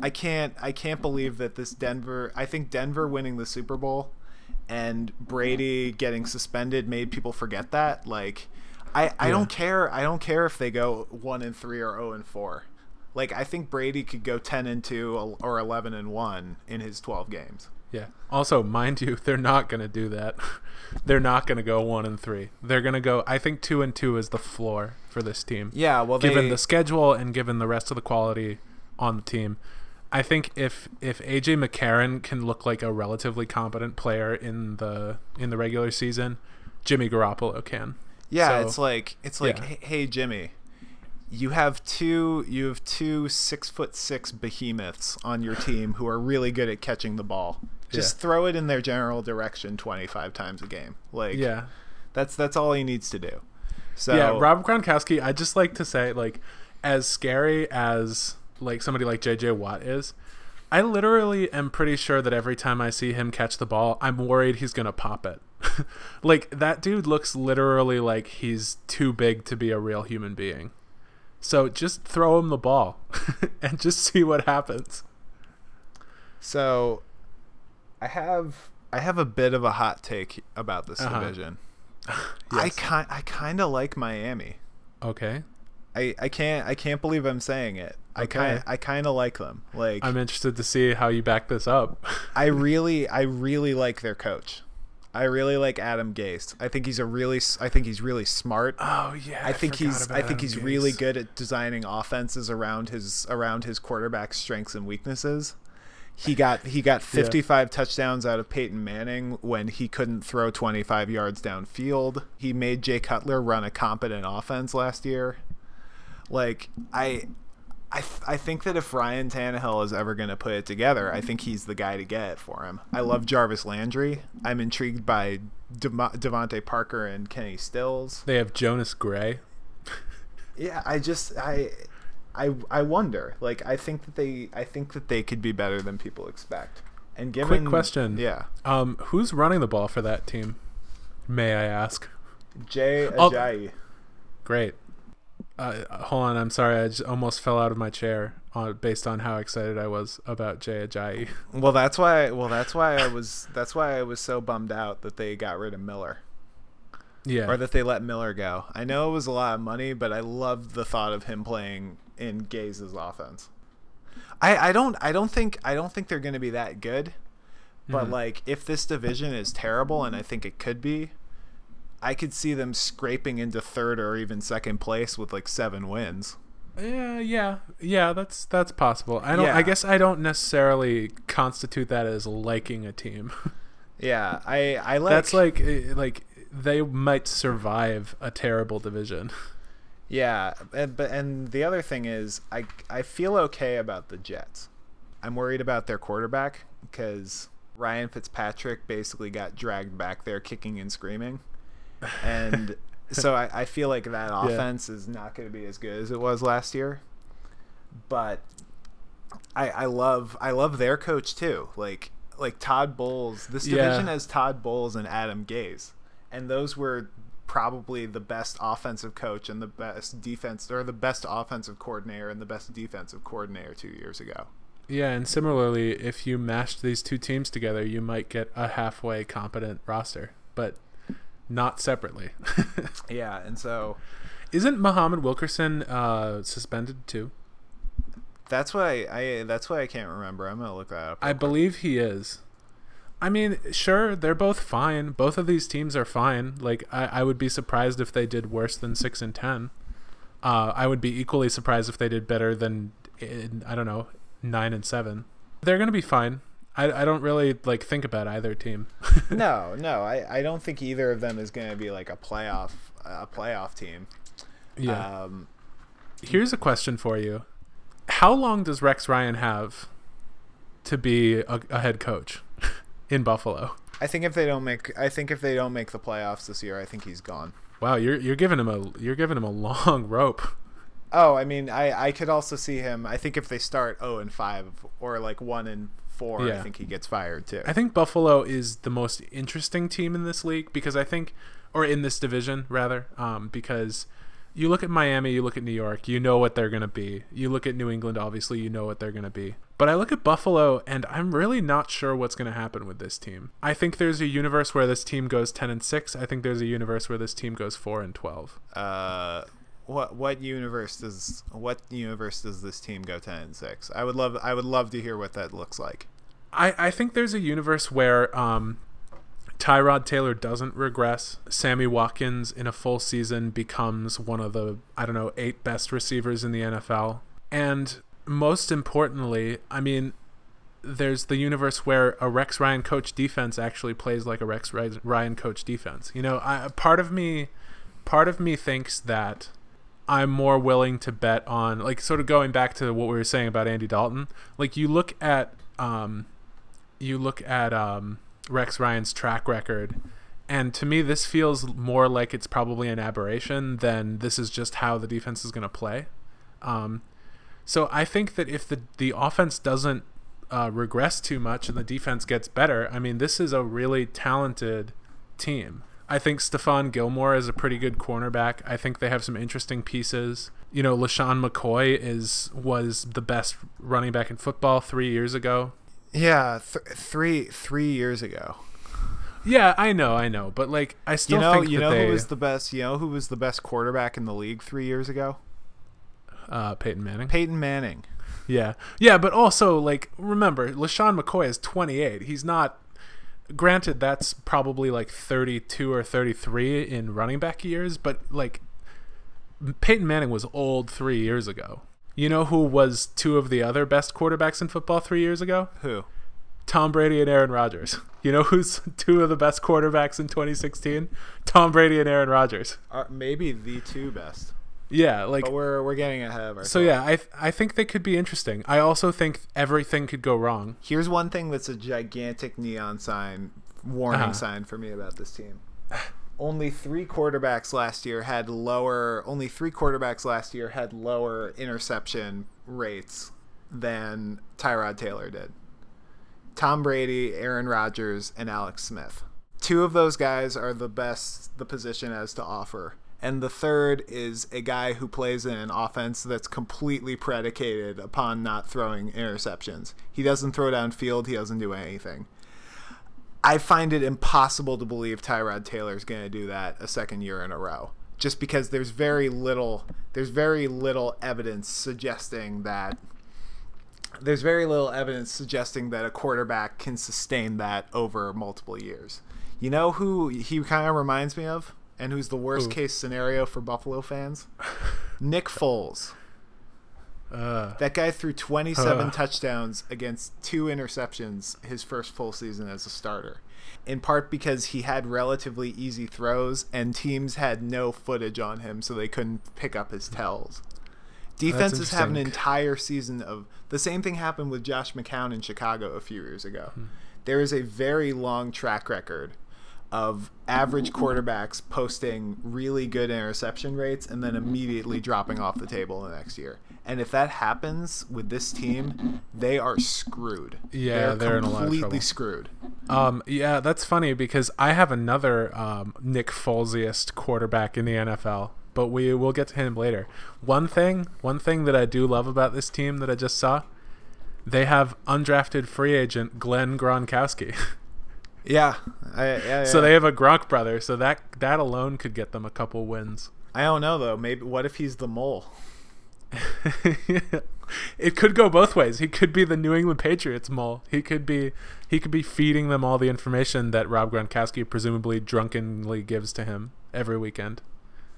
Speaker 4: I can't I can't believe that this Denver I think Denver winning the Super Bowl and Brady getting suspended made people forget that. Like I, I don't care I don't care if they go one and three or zero and four. Like I think Brady could go ten and two or eleven and one in his twelve games.
Speaker 3: Yeah. Also, mind you, they're not going to do that. they're not going to go one and three. They're going to go. I think two and two is the floor for this team.
Speaker 4: Yeah, well
Speaker 3: given
Speaker 4: they,
Speaker 3: the schedule and given the rest of the quality on the team. I think if if AJ McCarron can look like a relatively competent player in the in the regular season, Jimmy Garoppolo can.
Speaker 4: Yeah,
Speaker 3: So-
Speaker 4: it's like it's like
Speaker 3: yeah.
Speaker 4: hey, hey Jimmy, you have two you have two six foot six behemoths on your team who are really good at catching the ball. Just
Speaker 3: Yeah.
Speaker 4: throw it in their general direction twenty five times a game. Like
Speaker 3: Yeah.
Speaker 4: that's that's all he needs to do. So
Speaker 3: yeah, Rob Gronkowski, I just like to say like as scary as like somebody like JJ Watt is, I literally am pretty sure that every time I see him catch the ball, I'm worried he's going to pop it. like that dude looks literally like he's too big to be a real human being. So just throw him the ball and just see what happens.
Speaker 4: so I have I have a bit of a hot take about this
Speaker 3: Uh-huh.
Speaker 4: division. I kind I kind of like Miami.
Speaker 3: Okay.
Speaker 4: I, I can't I can't believe I'm saying it. I kind I kind of like them. Like
Speaker 3: I'm interested to see how you back this up.
Speaker 4: I really, I really like their coach. I really like Adam Gase. I think he's a really, I think he's really smart.
Speaker 3: oh yeah.
Speaker 4: I think
Speaker 3: forgot
Speaker 4: he's, I think
Speaker 3: Adam
Speaker 4: he's really good at designing offenses around his, around his quarterback's strengths and weaknesses. He got, he got 55 touchdowns out of Peyton Manning when he couldn't throw 25 yards downfield. He made Jay Cutler run a competent offense last year. Like I, I, th- I think that if Ryan Tannehill is ever going to put it together, I think he's the guy to get it for him. I love Jarvis Landry. I'm intrigued by De- DeVante Parker and Kenny Stills.
Speaker 3: They have Jonas Gray.
Speaker 4: Yeah, I just I I I wonder. Like I think that they I think that they could be better than people expect. And given
Speaker 3: Quick question.
Speaker 4: Yeah.
Speaker 3: Um, who's running the ball for that team? May I ask?
Speaker 4: Jay. Ajayi.
Speaker 3: Great. Uh, hold on, I'm sorry. I just almost fell out of my chair on, based on how excited I was about Jay Ajayi.
Speaker 4: Well, that's why well that's why I was that's why I was so bummed out that they got rid of Miller.
Speaker 3: Yeah.
Speaker 4: or that they let Miller go. I know it was a lot of money, but I loved the thought of him playing in Gase's offense. I, I don't I don't think I don't think they're going to be that good, but
Speaker 3: Mhm.
Speaker 4: like if this division is terrible, and I think it could be, I could see them scraping into third or even second place with like seven wins.
Speaker 3: Yeah, yeah, yeah. That's that's possible. I don't.
Speaker 4: Yeah.
Speaker 3: I guess I don't necessarily constitute that as liking a team.
Speaker 4: Yeah, I I like
Speaker 3: that's like eh, like they might survive a terrible division.
Speaker 4: Yeah, and but and the other thing is, I I feel okay about the Jets. I'm worried about their quarterback because Ryan Fitzpatrick basically got dragged back there kicking and screaming, and so I, I feel like that offense is not going to be as good as it was last year. But I I love I love their coach too. Like like Todd Bowles. This
Speaker 3: Yeah.
Speaker 4: division has Todd Bowles and Adam Gase, and those were probably the best offensive coach and the best defense or the best offensive coordinator and the best defensive coordinator two years ago.
Speaker 3: Yeah, and similarly, if you mashed these two teams together, you might get a halfway competent roster, but not separately.
Speaker 4: Yeah, and so
Speaker 3: Isn't Muhammad Wilkerson uh, suspended too?
Speaker 4: that's why I, I that's why I can't remember. I'm gonna look that up.
Speaker 3: I believe he is. I mean, sure, they're both fine. Both of these teams are fine. Like, I, I would be surprised if they did worse than six and ten. Uh, I would be equally surprised if they did better than I don't know nine and seven. They're gonna be fine. I, I don't really like think about either team.
Speaker 4: no, no, I, I don't think either of them is gonna be like a playoff a playoff team.
Speaker 3: yeah.
Speaker 4: Um,
Speaker 3: Here's a question for you: How long does Rex Ryan have to be a, a head coach in Buffalo?
Speaker 4: I think if they don't make I think if they don't make the playoffs this year, I think he's gone.
Speaker 3: Wow, you're you're giving him a you're giving him a long rope.
Speaker 4: Oh, I mean, I, I could also see him. I think if they start 0 and 5 or like 1 and 4, I think he gets fired too.
Speaker 3: I think Buffalo is the most interesting team in this league because I think, or in this division rather, um, because you look at Miami, you look at New York, you know what they're going to be. You look at New England, obviously, you know what they're going to be. But I look at Buffalo, and I'm really not sure what's going to happen with this team. I think there's a universe where this team goes 10 and 6. I think there's a universe where this team goes 4 and 12.
Speaker 4: uh, what what universe does what universe does this team go 10 and 6? I would love I would love to hear what that looks like.
Speaker 3: I, I think there's a universe where um, Tyrod Taylor doesn't regress. Sammy Watkins in a full season becomes one of the, I don't know, eight best receivers in the NFL. And most importantly, I mean, there's the universe where a Rex Ryan coach defense actually plays like a Rex Ryan coach defense. You know, I, part of me, part of me thinks that I'm more willing to bet on, like, sort of going back to what we were saying about Andy Dalton. Like, you look at, um, you look at um, Rex Ryan's track record, and to me, this feels more like it's probably an aberration than this is just how the defense is going to play. Um, so I think that if the the offense doesn't uh, regress too much and the defense gets better, I mean, this is a really talented team. I think Stephon Gilmore is a pretty good cornerback. I think they have some interesting pieces. You know, LeSean McCoy is was the best running back in football three years ago.
Speaker 4: Yeah, th- 3 3 years ago.
Speaker 3: Yeah, I know, I know, but like, I still
Speaker 4: You know, you know
Speaker 3: they,
Speaker 4: who was the best, you know who was the best quarterback in the league 3 years ago?
Speaker 3: uh, Peyton Manning.
Speaker 4: Peyton Manning.
Speaker 3: Yeah, yeah, but also like, remember, LeSean McCoy is 28. He's not. Granted, that's probably like 32 or 33 in running back years, but like, Peyton Manning was old three years ago. You know who was two of the other best quarterbacks in football three years ago?
Speaker 4: Who?
Speaker 3: Tom Brady and Aaron Rodgers. You know who's two of the best quarterbacks in 2016? Tom Brady and Aaron Rodgers.
Speaker 4: Are maybe the two best.
Speaker 3: Yeah, like
Speaker 4: But we're we're getting ahead of ourselves.
Speaker 3: so. Yeah, I th- I think they could be interesting. I also think everything could go wrong.
Speaker 4: Here's one thing that's a gigantic neon sign, warning
Speaker 3: Uh-huh.
Speaker 4: sign for me about this team. Only three quarterbacks last year had lower. Only three quarterbacks last year had lower interception rates than Tyrod Taylor did. Tom Brady, Aaron Rodgers, and Alex Smith. Two of those guys are the best the position has to offer. And the third is a guy who plays in an offense that's completely predicated upon not throwing interceptions. He doesn't throw downfield, he doesn't do anything. I find it impossible to believe Tyrod Taylor is going to do that a second year in a row. Just because there's very little there's very little evidence suggesting that there's very little evidence suggesting that a quarterback can sustain that over multiple years. You know who he kind of reminds me of and who's the worst
Speaker 3: Who?
Speaker 4: case scenario for Buffalo fans? Nick Foles.
Speaker 3: Uh,
Speaker 4: That guy threw 27
Speaker 3: Ugh.
Speaker 4: touchdowns against two interceptions his first full season as a starter. In part because he had relatively easy throws and teams had no footage on him so they couldn't pick up his tells. Defenses have an entire season of the same thing happened with Josh McCown in Chicago a few years ago.
Speaker 3: Hmm.
Speaker 4: There is a very long track record of average quarterbacks posting really good interception rates and then immediately dropping off the table the next year. And if that happens with this team, they are screwed.
Speaker 3: Yeah, they're in a lot of
Speaker 4: completely screwed.
Speaker 3: Um, yeah, that's funny because I have another um, Nick Folesiest quarterback in the NFL, but we will get to him later. One thing, one thing that I do love about this team that I just saw, they have undrafted free agent Glenn Gronkowski.
Speaker 4: Yeah, I, yeah,
Speaker 3: so they have a Gronk brother, so that that alone could get them a couple wins.
Speaker 4: I don't know though. Maybe what if he's the mole?
Speaker 3: it could go both ways. He could be the New England Patriots mole. He could be he could be feeding them all the information that Rob Gronkowski presumably drunkenly gives to him every weekend.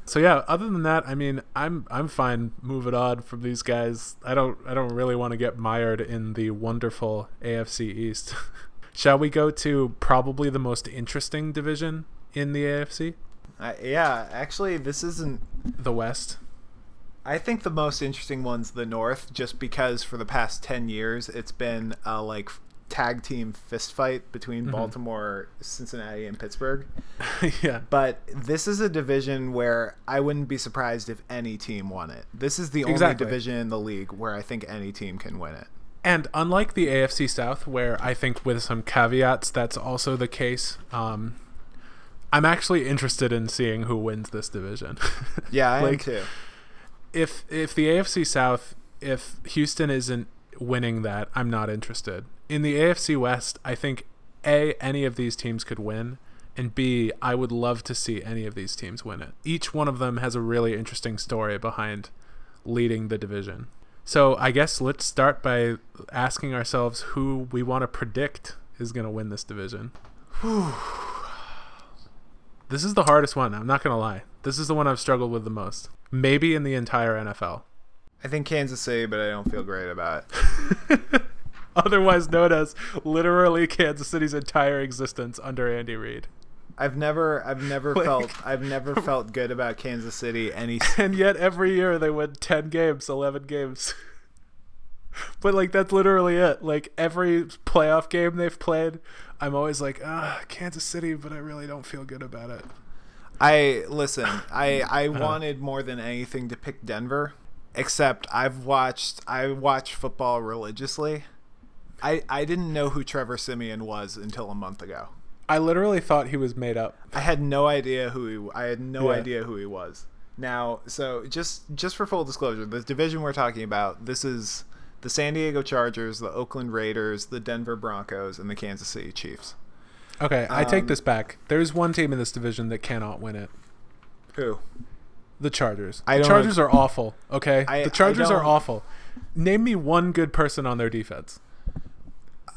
Speaker 3: So yeah, other than that, I mean, I'm I'm fine moving on from these guys. I don't I don't really want to get mired in the wonderful AFC East. Shall we go to probably the most interesting division in the AFC,
Speaker 4: I, yeah, actually, this isn't.
Speaker 3: the West?
Speaker 4: I think the most interesting one's the North, just because for the past ten years it's been a like tag team fist fight between
Speaker 3: Mm-hmm.
Speaker 4: Baltimore, Cincinnati, and Pittsburgh.
Speaker 3: yeah.
Speaker 4: But this is a division where I wouldn't be surprised if any team won it. This is the only
Speaker 3: Exactly.
Speaker 4: division in the league where I think any team can win it.
Speaker 3: And unlike the AFC South, where I think with some caveats that's also the case, um, I'm actually interested in seeing who wins this division.
Speaker 4: Yeah, I am too.
Speaker 3: If if the AFC South, if Houston isn't winning that, I'm not interested. In the AFC West, I think a any of these teams could win, and b I would love to see any of these teams win it. Each one of them has a really interesting story behind leading the division. So I guess let's start by asking ourselves who we want to predict is going to win this division. this is the hardest one. I'm not going to lie. This is the one I've struggled with the most. Maybe in the entire NFL.
Speaker 4: I think Kansas City, but I don't feel great about it.
Speaker 3: Otherwise known as literally Kansas City's entire existence under Andy Reid.
Speaker 4: I've never, I've never
Speaker 3: Like-
Speaker 4: felt, I've never felt good about Kansas City any
Speaker 3: And yet every year they win 10 games, 11 games. but like that's literally it. Like every playoff game they've played, I'm always like, "Ah, Kansas City, but I really don't feel good about it."
Speaker 4: I listen. I I wanted more than anything to pick Denver, except I've watched I watch football religiously. I I didn't know who Trevor Siemian was until a month ago.
Speaker 3: I literally thought he was made up.
Speaker 4: I had no idea who he. I had no
Speaker 3: Yeah.
Speaker 4: idea who he was. Now, so just just for full disclosure, the division we're talking about, this is the San Diego Chargers, the Oakland Raiders, the Denver Broncos, and the Kansas City Chiefs.
Speaker 3: Okay, I take
Speaker 4: Um,
Speaker 3: this back. There's one team in this division that cannot win it.
Speaker 4: Who?
Speaker 3: The Chargers.
Speaker 4: I
Speaker 3: the Chargers are awful. Okay,
Speaker 4: I-
Speaker 3: the Chargers are awful. Name me one good person on their defense.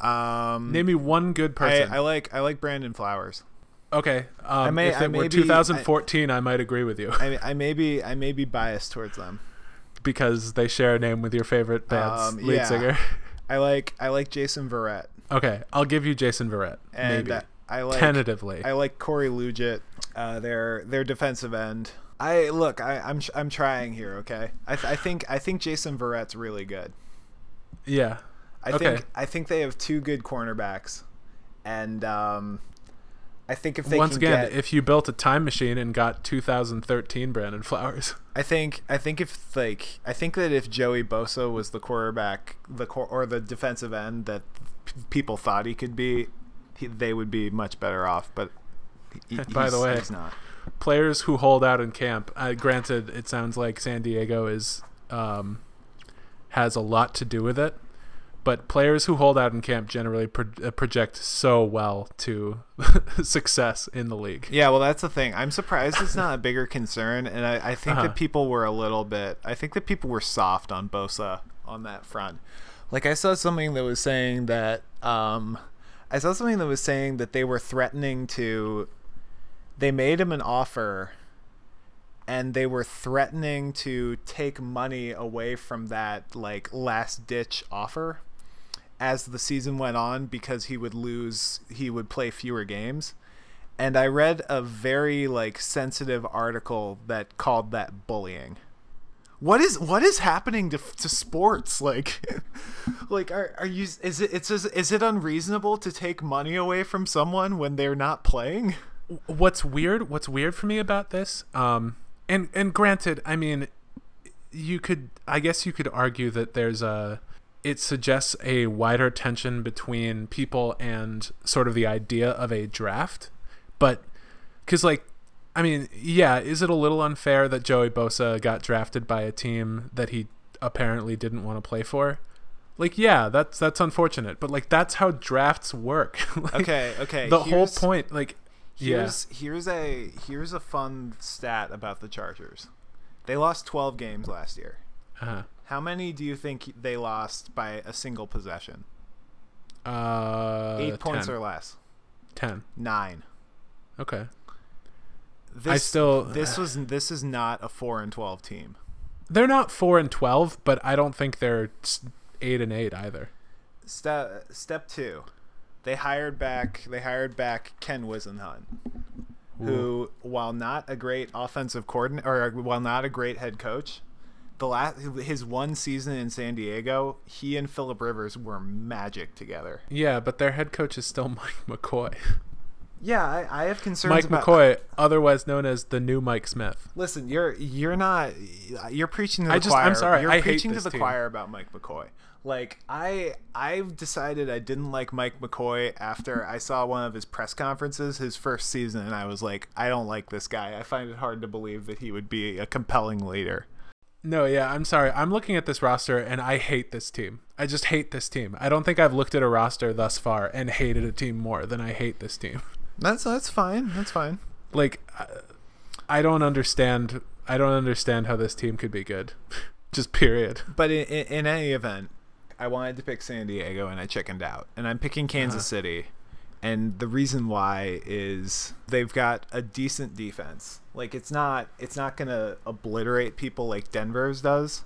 Speaker 4: Um,
Speaker 3: Name me one good person.
Speaker 4: I like I like Brandon Flowers.
Speaker 3: okay, um,
Speaker 4: may-
Speaker 3: if
Speaker 4: I
Speaker 3: it were
Speaker 4: be-
Speaker 3: 2014, I, might agree with you
Speaker 4: I, I may be I may be biased towards them.
Speaker 3: because they share a name with your favorite band's
Speaker 4: Um,
Speaker 3: lead
Speaker 4: yeah.
Speaker 3: singer.
Speaker 4: I like I like Jason Verrett
Speaker 3: Okay, I'll give you Jason Verrett.
Speaker 4: and
Speaker 3: maybe
Speaker 4: uh, I like
Speaker 3: tentatively.
Speaker 4: I like Corey Liuget, uh, their their defensive end. I look. I, I'm I'm trying here. Okay. I, th- I think I think Jason Verrett's really good.
Speaker 3: Yeah.
Speaker 4: I
Speaker 3: Okay.
Speaker 4: think I think they have two good cornerbacks, and um, I think if they
Speaker 3: Once again,
Speaker 4: get,
Speaker 3: if you built a time machine and got 2013 Brandon Flowers,
Speaker 4: I think I think if like I think that if Joey Bosa was the quarterback, the cor- or the defensive end that people thought he could be, he, they would be much better off. But he,
Speaker 3: By the way-
Speaker 4: he's not.
Speaker 3: players who hold out in camp. Uh, granted, it sounds like San Diego is um, has a lot to do with it, but players who hold out in camp generally pro- uh, project so well to success in the league.
Speaker 4: Yeah, well, that's the thing. I'm surprised it's not a bigger concern, and I, I think
Speaker 3: Uh-huh.
Speaker 4: that people were a little bit. I think that people were soft on Bosa on that front. Like I saw something that was saying that. Um, I saw something that was saying that they were threatening to. They made him an offer. And they were threatening to take money away from that like last ditch offer as the season went on because he would lose he would play fewer games and i read a very like sensitive article that called that bullying what is what is happening to, to sports like like are, are you is it it's is it unreasonable to take money away from someone when they're not playing
Speaker 3: What's weird? What's weird for me about this? Um, and and granted, I mean, you could, I guess, you could argue that there's a. It suggests a wider tension between people and sort of the idea of a draft, but because like, I mean, yeah, is it a little unfair that Joey Bosa got drafted by a team that he apparently didn't want to play for? Like, yeah, that's that's unfortunate, but like that's how drafts work. Like,
Speaker 4: okay okay
Speaker 3: the whole point, like, yeah.
Speaker 4: Here's here's a here's a fun stat about the Chargers. They lost 12 games last year.
Speaker 3: Uh-huh.
Speaker 4: How many do you think they lost by a single possession?
Speaker 3: Uh,
Speaker 4: 8 points
Speaker 3: 10.
Speaker 4: or less.
Speaker 3: 10.
Speaker 4: 9.
Speaker 3: Okay.
Speaker 4: This,
Speaker 3: still-
Speaker 4: this was this is not a 4 and 12 team.
Speaker 3: They're not 4 and 12, but I don't think they're 8 and 8 either.
Speaker 4: Step step 2. They hired back they hired back Ken Whisenhunt. Who, while not a great offensive coordinator, or uh, while not a great head coach, the last his one season in San Diego, he and Philip Rivers were magic together.
Speaker 3: Yeah, but their head coach is still Mike McCoy.
Speaker 4: Yeah, I, I have concerns.
Speaker 3: Mike
Speaker 4: about,
Speaker 3: McCoy, otherwise known as the new Mike Smith.
Speaker 4: Listen, you're you're not you're preaching to the
Speaker 3: I just-
Speaker 4: choir.
Speaker 3: I'm sorry,
Speaker 4: You're
Speaker 3: I
Speaker 4: preaching to the
Speaker 3: team.
Speaker 4: choir about Mike McCoy. Like I I've decided I didn't like Mike McCoy after I saw one of his press conferences his first season and I was like I don't like this guy. I find it hard to believe that he would be a compelling leader.
Speaker 3: No, yeah, I'm sorry. I'm looking at this roster and I hate this team. I just hate this team. I don't think I've looked at a roster thus far and hated a team more than I hate this team.
Speaker 4: That's that's fine. That's fine.
Speaker 3: Like I, I don't understand I don't understand how this team could be good. just period.
Speaker 4: But in, in, in any event, I wanted to pick San Diego and I chickened out. And I'm picking Kansas
Speaker 3: Uh-huh.
Speaker 4: City. And the reason why is they've got a decent defense. Like it's not it's not going to obliterate people like Denver's does,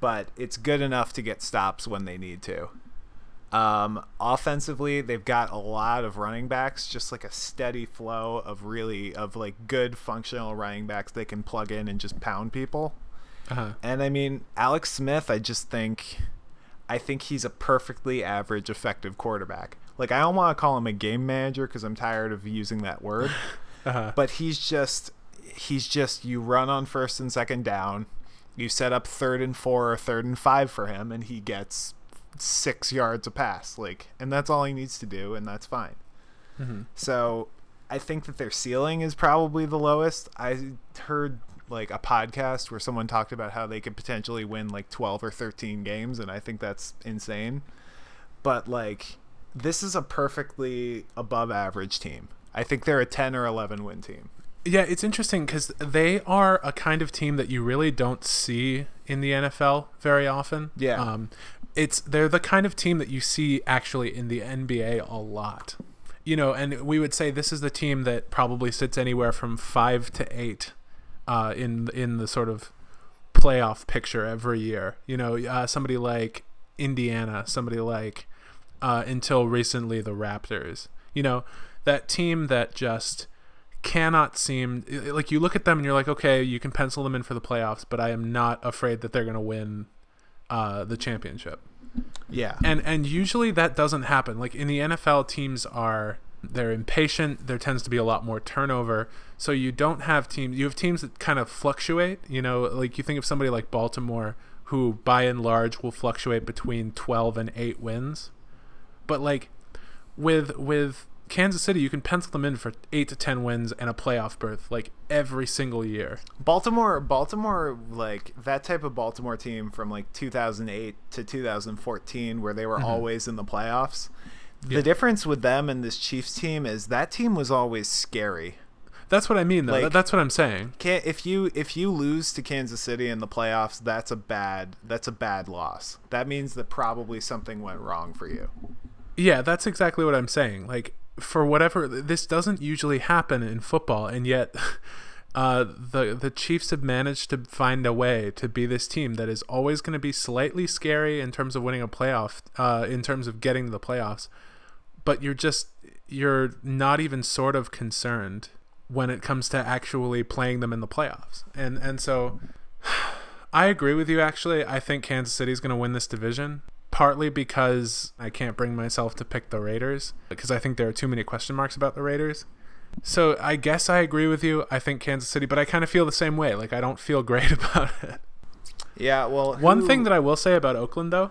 Speaker 4: but it's good enough to get stops when they need to. Um, offensively, they've got a lot of running backs, just like a steady flow of really of like good functional running backs they can plug in and just pound people.
Speaker 3: Uh-huh.
Speaker 4: And I mean, Alex Smith, I just think I think he's a perfectly average effective quarterback. Like I don't want to call him a game manager cuz I'm tired of using that word,
Speaker 3: Uh-huh.
Speaker 4: but he's just he's just you run on first and second down, you set up third and 4 or third and 5 for him and he gets 6 yards a pass like and that's all he needs to do and that's fine.
Speaker 3: Mhm.
Speaker 4: So I think that their ceiling is probably the lowest. I heard like a podcast where someone talked about how they could potentially win like 12 or 13 games and I think that's insane. But like this is a perfectly above average team. I think they're a 10 or 11 win team.
Speaker 3: Yeah, it's interesting because they are a kind of team that you really don't see in the NFL very often.
Speaker 4: Yeah.
Speaker 3: Um, it's they're the kind of team that you see actually in the NBA a lot. You know, and we would say this is the team that probably sits anywhere from five to eight uh, in in the sort of playoff picture every year. You know, uh, somebody like Indiana, somebody like uh, until recently the Raptors. You know, that team that just cannot seem like you look at them and you're like, okay, you can pencil them in for the playoffs, but I am not afraid that they're going to win uh, the championship.
Speaker 4: Yeah.
Speaker 3: And and usually that doesn't happen. Like in the NFL, teams are they're impatient. There tends to be a lot more turnover. So you don't have teams. You have teams that kind of fluctuate. You know, like you think of somebody like Baltimore, who by and large will fluctuate between twelve and eight wins. But like with with Kansas City, you can pencil them in for eight to ten wins and a playoff berth like every single year.
Speaker 4: Baltimore, Baltimore, like that type of Baltimore team from like 2008 to 2014, where they were mm-hmm. always in the playoffs.
Speaker 3: Yeah.
Speaker 4: The difference with them and this Chiefs team is that team was always scary.
Speaker 3: That's what I mean, though.
Speaker 4: Like-
Speaker 3: that's what I'm saying.
Speaker 4: Can't, if you if you lose to Kansas City in the playoffs, that's a bad that's a bad loss. That means that probably something went wrong for you.
Speaker 3: Yeah, that's exactly what I'm saying. Like for whatever this doesn't usually happen in football, and yet uh, the the Chiefs have managed to find a way to be this team that is always going to be slightly scary in terms of winning a playoff, uh, in terms of getting to the playoffs. But you're just you're not even sort of concerned when it comes to actually playing them in the playoffs, and and so. I agree with you. Actually, I think Kansas City is going to win this division. Partly because I can't bring myself to pick the Raiders because I think there are too many question marks about the Raiders. So I guess I agree with you. I think Kansas City, but I kind of feel the same way. Like I don't feel great about it.
Speaker 4: Yeah, well,
Speaker 3: One thing that I will say about Oakland, though,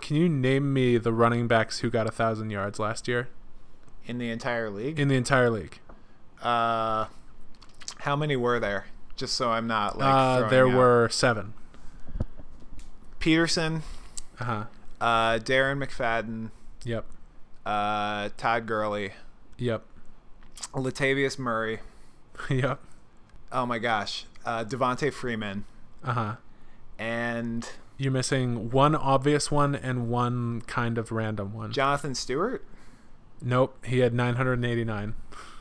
Speaker 3: can you name me the running backs who got a thousand yards last year
Speaker 4: in the entire league,
Speaker 3: in the entire league?
Speaker 4: uh, how many were there? Just so I'm not like
Speaker 3: uh, there
Speaker 4: out-
Speaker 3: were seven.
Speaker 4: Peterson,
Speaker 3: Uh huh.
Speaker 4: uh, Darren McFadden,
Speaker 3: Yep.
Speaker 4: uh, Todd Gurley,
Speaker 3: Yep.
Speaker 4: Latavius Murray.
Speaker 3: yep.
Speaker 4: Oh my gosh, uh, Devonta Freeman,
Speaker 3: Uh huh.
Speaker 4: and
Speaker 3: You're missing one obvious one and one kind of random one.
Speaker 4: Jonathan Stewart.
Speaker 3: Nope. He had 989.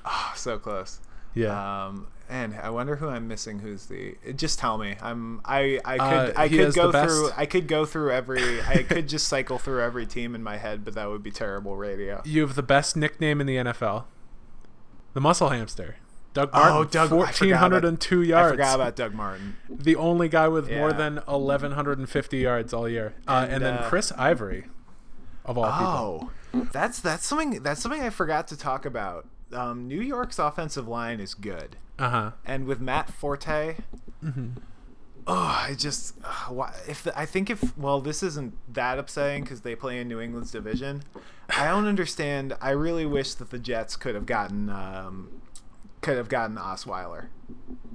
Speaker 4: Oh, so close.
Speaker 3: Yeah.
Speaker 4: Um, and I wonder who I'm missing. Who's the? Just tell me. I'm. I. I could.
Speaker 3: Uh,
Speaker 4: I could go through. I could go through every. I could just cycle through every team in my head, but that would be terrible radio.
Speaker 3: you have the best nickname in the NFL. The Muscle Hamster. Doug Martin.
Speaker 4: Oh,
Speaker 3: Martin.
Speaker 4: Doug- I forgot about-
Speaker 3: 1,402
Speaker 4: I
Speaker 3: yards.
Speaker 4: forgot about Doug Martin.
Speaker 3: the only guy with more than 1,150 yards all year. Uh, and,
Speaker 4: And,
Speaker 3: then
Speaker 4: uh,
Speaker 3: Chris Ivory, of all people.
Speaker 4: Oh, that's that's something. That's something I forgot to talk about. Um, New York's offensive line is good,
Speaker 3: Uh huh.
Speaker 4: and with Matt Forte.
Speaker 3: Mm-hmm.
Speaker 4: Oh, I just uh, if the, I think if well, this isn't that upsetting because they play in New England's division. I don't understand. I really wish that the Jets could have gotten um, could have gotten Osweiler.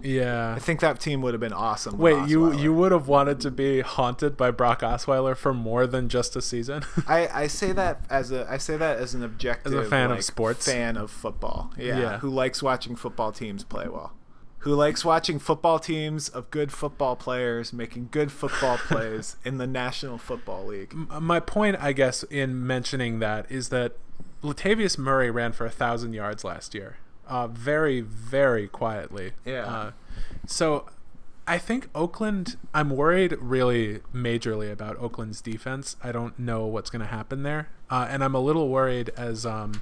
Speaker 3: Yeah.
Speaker 4: I think that team would have been awesome.
Speaker 3: Wait, you you would have wanted to be haunted by Brock Osweiler for more than just a season?
Speaker 4: I, I say that as a I say that as an objective as a
Speaker 3: fan of
Speaker 4: like,
Speaker 3: sports?
Speaker 4: fan of football. Yeah,
Speaker 3: Yeah.
Speaker 4: who likes watching football teams play well. Who likes watching football teams of good football players making good football plays in the National Football League.
Speaker 3: My point, I guess, in mentioning that is that Latavius Murray ran for a thousand yards last year, uh, very, very quietly.
Speaker 4: Yeah.
Speaker 3: Uh, so, I think Oakland. I'm worried, really, majorly about Oakland's defense. I don't know what's going to happen there, uh, and I'm a little worried as. Um,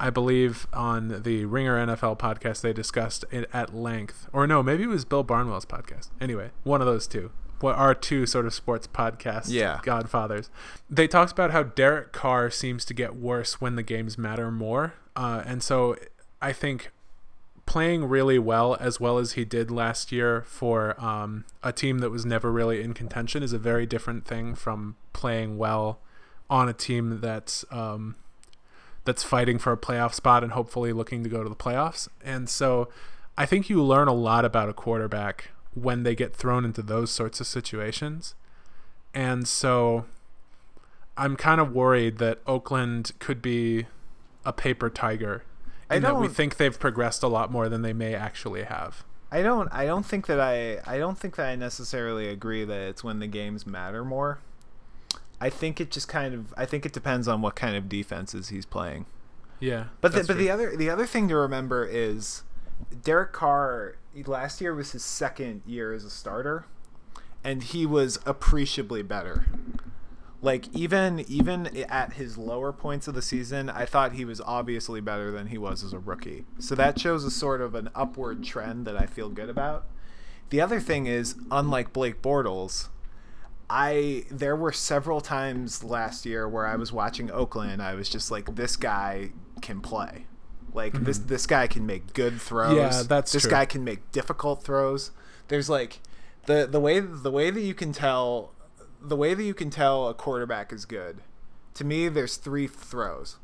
Speaker 3: I believe on the Ringer NFL podcast they discussed it at length, or no, maybe it was Bill Barnwell's podcast. Anyway, one of those two. What are two sort of sports podcasts?
Speaker 4: Yeah.
Speaker 3: Godfathers. They talked about how Derek Carr seems to get worse when the games matter more, uh, and so I think playing really well as well as he did last year for um, a team that was never really in contention is a very different thing from playing well on a team that's um, that's fighting for a playoff spot and hopefully looking to go to the playoffs. And so I think you learn a lot about a quarterback when they get thrown into those sorts of situations. And so I'm kind of worried that Oakland could be a paper tiger
Speaker 4: I
Speaker 3: that we
Speaker 4: don't-
Speaker 3: think they've progressed a lot more than they may actually have.
Speaker 4: I don't I don't think that I I don't think that I necessarily agree that it's when the games matter more. I think it just kind of I think it depends on what kind of defenses he's playing.
Speaker 3: Yeah.
Speaker 4: But the, but
Speaker 3: true.
Speaker 4: the other the other thing to remember is Derek Carr last year was his second year as a starter, and he was appreciably better. Like even even at his lower points of the season, I thought he was obviously better than he was as a rookie. So that shows a sort of an upward trend that I feel good about. The other thing is, unlike Blake Bortles, I there were several times last year where I was watching Oakland. I was just like, this guy can play. Like this this guy can make good throws.
Speaker 3: Mm-hmm. Yeah, that's
Speaker 4: this
Speaker 3: true.
Speaker 4: guy can make difficult throws. There's like the the way the way that you can tell the way that you can tell a quarterback is good. To me, there's three throws.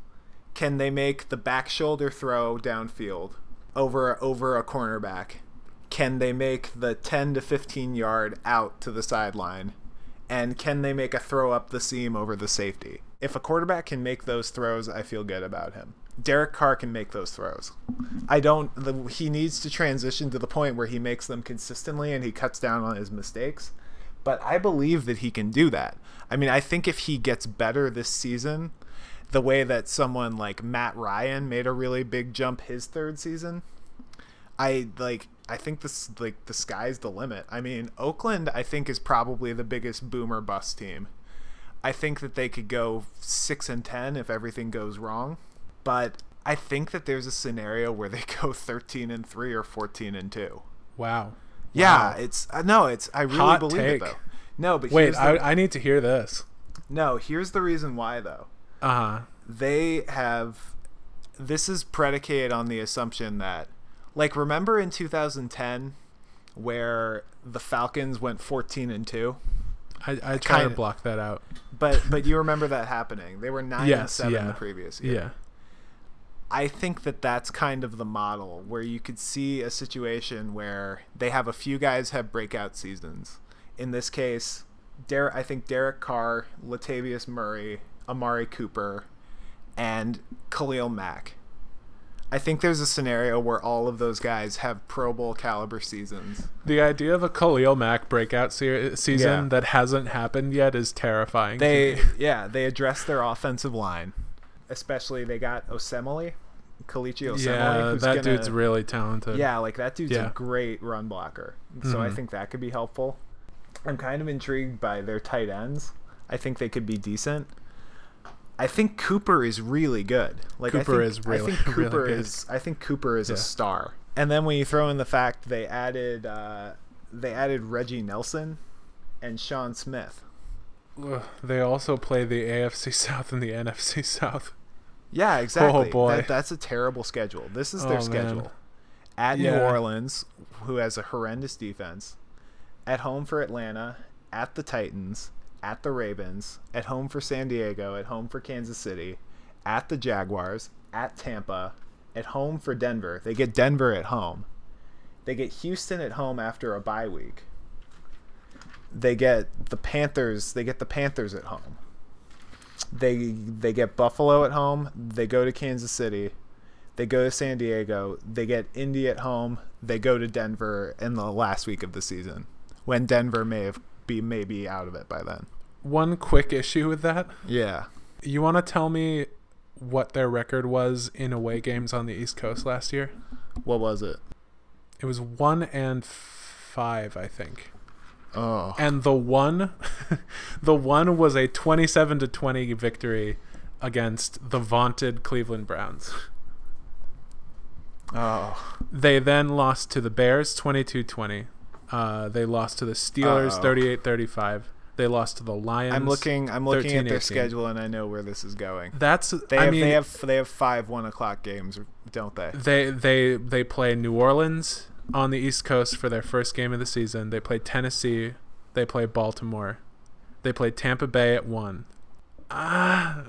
Speaker 4: Can they make the back shoulder throw downfield over over a cornerback? Can they make the 10 to 15 yard out to the sideline? And can they make a throw up the seam over the safety? If a quarterback can make those throws, I feel good about him. Derek Carr can make those throws. I don't. The, he needs to transition to the point where he makes them consistently and he cuts down on his mistakes. But I believe that he can do that. I mean, I think if he gets better this season, the way that someone like Matt Ryan made a really big jump his third season, I like I think this like the sky's the limit. I mean, Oakland I think is probably the biggest boomer bust team. I think that they could go 6 and 10 if everything goes wrong, but I think that there's a scenario where they go 13 and 3 or 14 and 2.
Speaker 3: Wow.
Speaker 4: Yeah,
Speaker 3: Wow.
Speaker 4: it's uh, no, it's I really
Speaker 3: Hot
Speaker 4: believe
Speaker 3: take.
Speaker 4: it though. No, but
Speaker 3: Wait,
Speaker 4: the,
Speaker 3: I, I need to hear this.
Speaker 4: no, here's the reason why though.
Speaker 3: Uh huh.
Speaker 4: they have this is predicated on the assumption that like remember in 2010 where the Falcons went 14 and 2
Speaker 3: I, I try to
Speaker 4: kinda-
Speaker 3: block that out.
Speaker 4: but but you remember that happening they were 9 and 7
Speaker 3: yeah.
Speaker 4: the previous year
Speaker 3: Yeah.
Speaker 4: I think that that's kind of the model where you could see a situation where they have a few guys have breakout seasons. In this case, Derek, I think Derek Carr, Latavius Murray, Amari Cooper, and Khalil Mack. I think there's a scenario where all of those guys have Pro Bowl caliber seasons.
Speaker 3: The idea of a Khalil Mack breakout se- season
Speaker 4: Yeah.
Speaker 3: that hasn't happened yet is terrifying. to
Speaker 4: They
Speaker 3: me.
Speaker 4: yeah, they address their offensive line. Especially they got Osemele, Kelechi Osemele,
Speaker 3: yeah,
Speaker 4: who's
Speaker 3: that
Speaker 4: gonna,
Speaker 3: dude's really talented.
Speaker 4: Yeah, like that dude's
Speaker 3: Yeah.
Speaker 4: a great run blocker. So I
Speaker 3: Mhm.
Speaker 4: think that could be helpful. I'm kind of intrigued by their tight ends. I think they could be decent. I think Cooper is really good. Like I
Speaker 3: Cooper
Speaker 4: think,
Speaker 3: is really-
Speaker 4: I think
Speaker 3: really
Speaker 4: Cooper
Speaker 3: good.
Speaker 4: is I think Cooper is
Speaker 3: Yeah.
Speaker 4: a star. And then when you throw in the fact they added uh, they added Reggie Nelson and Sean Smith.
Speaker 3: They also play the AFC South and the NFC South.
Speaker 4: Yeah, oh, exactly.
Speaker 3: Oh, boy.
Speaker 4: That, that's a terrible schedule. This is their
Speaker 3: Oh, man.
Speaker 4: schedule. At New Orleans, who has a horrendous defense. At home for Atlanta. At the Titans. At the Ravens. At home for San Diego. At home for Kansas City. At the Jaguars. At Tampa. At home for Denver. They get Denver at home. They get Houston at home after a bye week. They get the Panthers. They get the Panthers at home they they get Buffalo at home. They go to Kansas City. They go to San Diego. They get Indy at home. They go to Denver in the last week of the season, when Denver may have be maybe out of it by then.
Speaker 3: One quick issue with that.
Speaker 4: Yeah.
Speaker 3: You want to tell me what their record was in away games on the East Coast last year?
Speaker 4: What was it?
Speaker 3: It was one and five, I think.
Speaker 4: Oh.
Speaker 3: And the one, the one was a twenty-seven to twenty victory against the vaunted Cleveland Browns.
Speaker 4: Oh.
Speaker 3: They then lost to the Bears 22-20. Uh, they lost to the Steelers
Speaker 4: Uh-oh.
Speaker 3: 38-35. They lost to the Lions.
Speaker 4: I'm looking. I'm looking at their
Speaker 3: 13-18.
Speaker 4: schedule, and I know where this is going.
Speaker 3: That's
Speaker 4: They
Speaker 3: I
Speaker 4: have.
Speaker 3: mean,
Speaker 4: they have. They have five one o'clock games, don't they?
Speaker 3: They they they play New Orleans on the East Coast for their first game of the season. They play Tennessee. They play Baltimore. They play Tampa Bay at one. Ah,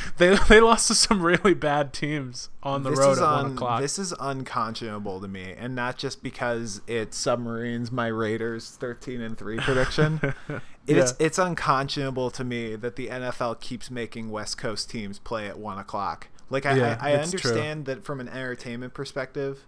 Speaker 3: they they lost to some really bad teams on the
Speaker 4: this
Speaker 3: road at
Speaker 4: un-
Speaker 3: one o'clock.
Speaker 4: This is unconscionable to me, and not just because it submarines my Raiders thirteen and three prediction. It's
Speaker 3: Yeah.
Speaker 4: it's unconscionable to me that the NFL keeps making West Coast teams play at one o'clock. Like I,
Speaker 3: Yeah,
Speaker 4: I, I
Speaker 3: it's true.
Speaker 4: understand that from an entertainment perspective,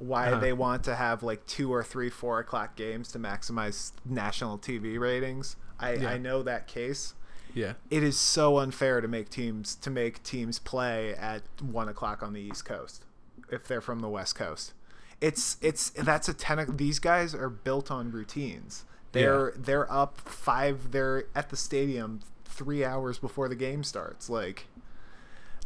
Speaker 4: why
Speaker 3: Uh-huh.
Speaker 4: they want to have like two or three four o'clock games to maximize national TV ratings. I,
Speaker 3: Yeah.
Speaker 4: I know that case
Speaker 3: yeah,
Speaker 4: it is so unfair to make teams to make teams play at one o'clock on the East Coast if they're from the West Coast. It's it's that's a ten. These guys are built on routines. They're they're up five. They're at the stadium three hours before the game starts. Like,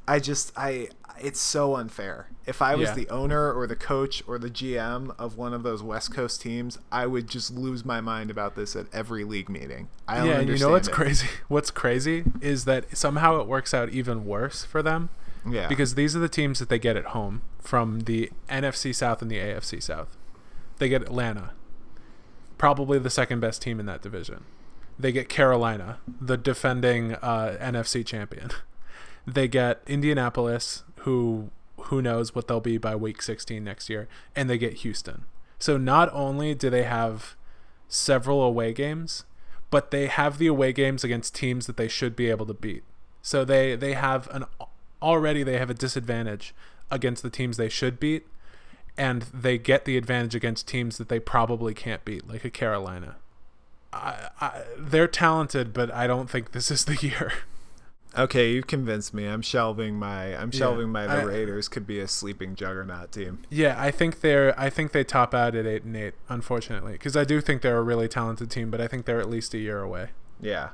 Speaker 4: I just I it's so unfair. If I was
Speaker 3: Yeah.
Speaker 4: the owner or the coach or the GM of one of those West Coast teams, I would just lose my mind about this at every league meeting. I don't
Speaker 3: yeah, and you know what's
Speaker 4: understand
Speaker 3: crazy? What's crazy is that somehow it works out even worse for them.
Speaker 4: Yeah,
Speaker 3: because these are the teams that they get at home from the NFC South and the AFC South. They get Atlanta, probably the second best team in that division. They get Carolina, the defending uh, NFC champion. They get Indianapolis, who who knows what they'll be by week 16 next year, and they get Houston. So not only do they have several away games, but they have the away games against teams that they should be able to beat. So they they have an already they have a disadvantage against the teams they should beat, and they get the advantage against teams that they probably can't beat, like a Carolina. I, I, they're talented, but I don't think this is the year.
Speaker 4: Okay, you've convinced me. I'm shelving my I'm shelving my the
Speaker 3: I-
Speaker 4: Raiders could be a sleeping juggernaut team.
Speaker 3: Yeah, I think they're. I think they top out at eight and eight, unfortunately, because I do think they're a really talented team, but I think they're at least a year away.
Speaker 4: Yeah.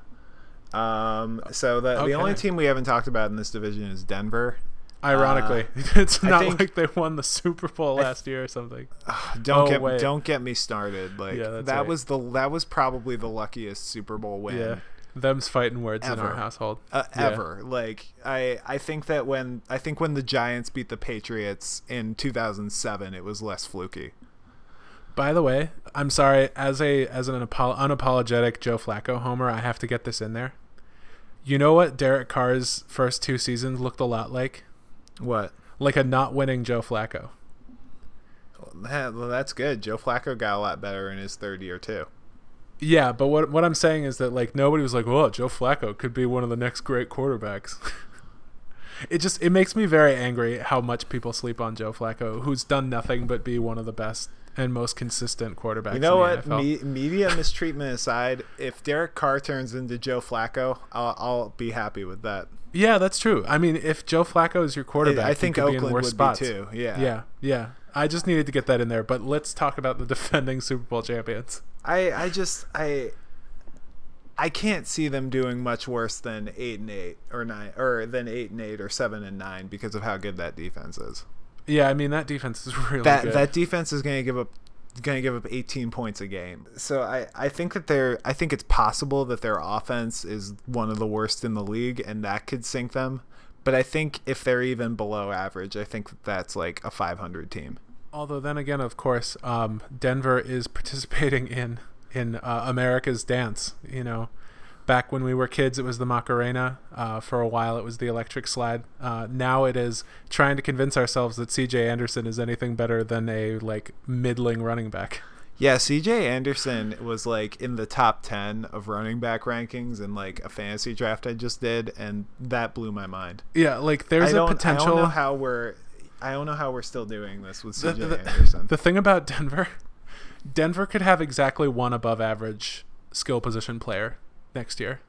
Speaker 4: Um. So the the only team we haven't talked about in this division is Denver.
Speaker 3: Ironically, it's not
Speaker 4: think-
Speaker 3: like they won the Super Bowl last year or something.
Speaker 4: Don't
Speaker 3: Oh,
Speaker 4: get
Speaker 3: wait.
Speaker 4: don't get me started. Like
Speaker 3: Yeah,
Speaker 4: that
Speaker 3: right.
Speaker 4: was the that was probably the luckiest Super Bowl win.
Speaker 3: Yeah, them's fighting words in our household.
Speaker 4: uh,
Speaker 3: Yeah.
Speaker 4: ever. Like I, I think that when I think when the Giants beat the Patriots in 2007, it was less fluky.
Speaker 3: By the way, I'm sorry. As a as an apo- unapologetic Joe Flacco homer, I have to get this in there. You know what Derek Carr's first two seasons looked a lot like?
Speaker 4: What?
Speaker 3: Like a not winning Joe Flacco.
Speaker 4: Well, well, that's good. Joe Flacco got a lot better in his third year too.
Speaker 3: Yeah, but what what I'm saying is that like nobody was like, "Well, Joe Flacco could be one of the next great quarterbacks." it just it makes me very angry how much people sleep on Joe Flacco, who's done nothing but be one of the best and most consistent quarterbacks.
Speaker 4: You know what? Me, media mistreatment aside, if Derek Carr turns into Joe Flacco, I'll, I'll be happy with that.
Speaker 3: Yeah, that's true. I mean, if Joe Flacco is your quarterback,
Speaker 4: I think
Speaker 3: could be in
Speaker 4: Oakland would
Speaker 3: spots.
Speaker 4: be too. Yeah.
Speaker 3: Yeah, yeah. I just needed to get that in there. But let's talk about the defending Super Bowl champions.
Speaker 4: I I just I I can't see them doing much worse than eight and eight or nine or than eight and eight or seven and nine because of how good that defense is.
Speaker 3: Yeah, I mean that defense is really
Speaker 4: that
Speaker 3: good.
Speaker 4: that defense is going to give up going to give up 18 points a game. So I I think that they're I think it's possible that their offense is one of the worst in the league and that could sink them. But I think if they're even below average, I think that's like a 500 team.
Speaker 3: Although then again, of course, um, Denver is participating in in uh, America's dance. You know, back when we were kids, it was the Macarena. Uh, for a while, it was the electric slide. Uh, now it is trying to convince ourselves that C.J. Anderson is anything better than a like middling running back.
Speaker 4: Yeah, CJ Anderson was like in the top 10 of running back rankings in like a fantasy draft I just did and that blew my mind.
Speaker 3: Yeah, like there's a potential.
Speaker 4: I don't know how we're I don't know how we're still doing this with
Speaker 3: the,
Speaker 4: CJ
Speaker 3: the-
Speaker 4: Anderson.
Speaker 3: the thing about Denver, Denver could have exactly one above average skill position player next year.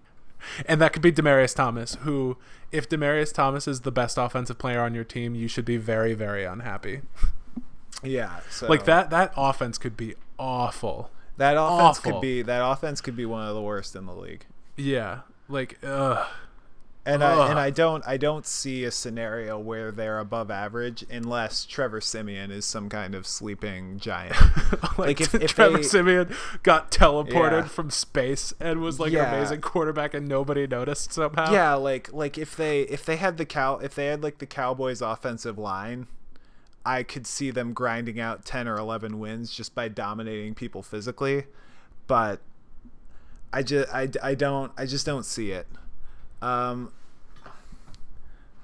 Speaker 3: and that could be Demaryius Thomas, who if Demaryius Thomas is the best offensive player on your team, you should be very very unhappy.
Speaker 4: Yeah, so
Speaker 3: Like that that offense could be awful.
Speaker 4: that offense
Speaker 3: awful.
Speaker 4: could be that offense could be one of the worst in the league.
Speaker 3: Yeah. Like ugh.
Speaker 4: And I and I don't I don't see a scenario where they're above average unless Trevor Siemian is some kind of sleeping giant.
Speaker 3: like,
Speaker 4: Like, if- if
Speaker 3: Trevor
Speaker 4: they-
Speaker 3: Siemian got teleported
Speaker 4: Yeah.
Speaker 3: from space and was like
Speaker 4: Yeah.
Speaker 3: an amazing quarterback and nobody noticed somehow.
Speaker 4: yeah, like like if they if they had the cow if they had like the Cowboys offensive line, I could see them grinding out 10 or 11 wins just by dominating people physically, but I just I, I don't I just don't see it. Um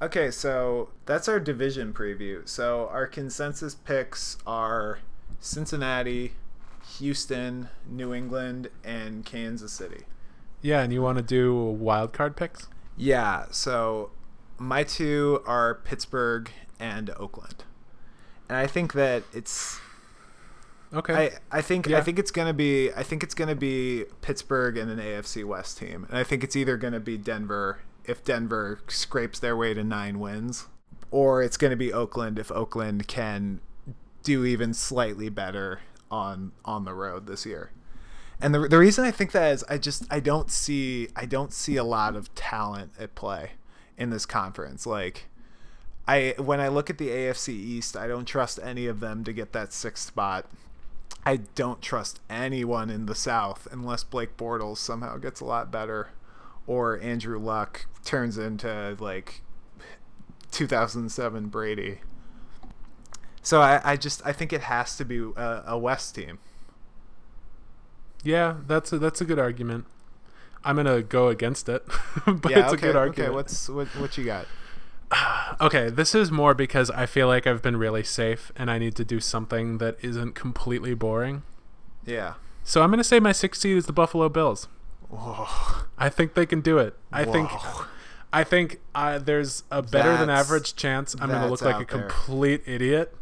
Speaker 4: Okay, so that's our division preview. So our consensus picks are Cincinnati, Houston, New England, and Kansas City.
Speaker 3: Yeah, and you want to do wild card picks?
Speaker 4: Yeah, so my two are Pittsburgh and Oakland. And I think that it's
Speaker 3: Okay.
Speaker 4: I, I think I think it's gonna be I think it's gonna be Pittsburgh and an AFC West team. And I think it's either gonna be Denver if Denver scrapes their way to nine wins. Or it's gonna be Oakland if Oakland can do even slightly better on on the road this year. And the the reason I think that is I just I don't see I don't see a lot of talent at play in this conference. Like I when I look at the AFC East, I don't trust any of them to get that sixth spot. I don't trust anyone in the South unless Blake Bortles somehow gets a lot better or Andrew Luck turns into like 2007 Brady. So I, I just I think it has to be a, a West team.
Speaker 3: Yeah, that's a, that's a good argument. I'm gonna go against it, but
Speaker 4: yeah,
Speaker 3: it's
Speaker 4: okay,
Speaker 3: a good argument.
Speaker 4: Okay, what's what what you got?
Speaker 3: Okay, this is more because I feel like I've been really safe and I need to do something that isn't completely boring.
Speaker 4: Yeah.
Speaker 3: So I'm gonna say my sixth seed is the Buffalo Bills.
Speaker 4: Whoa.
Speaker 3: I think they can do it. I think I think uh, there's a better than average chance I'm going to look like a
Speaker 4: out there.
Speaker 3: complete idiot.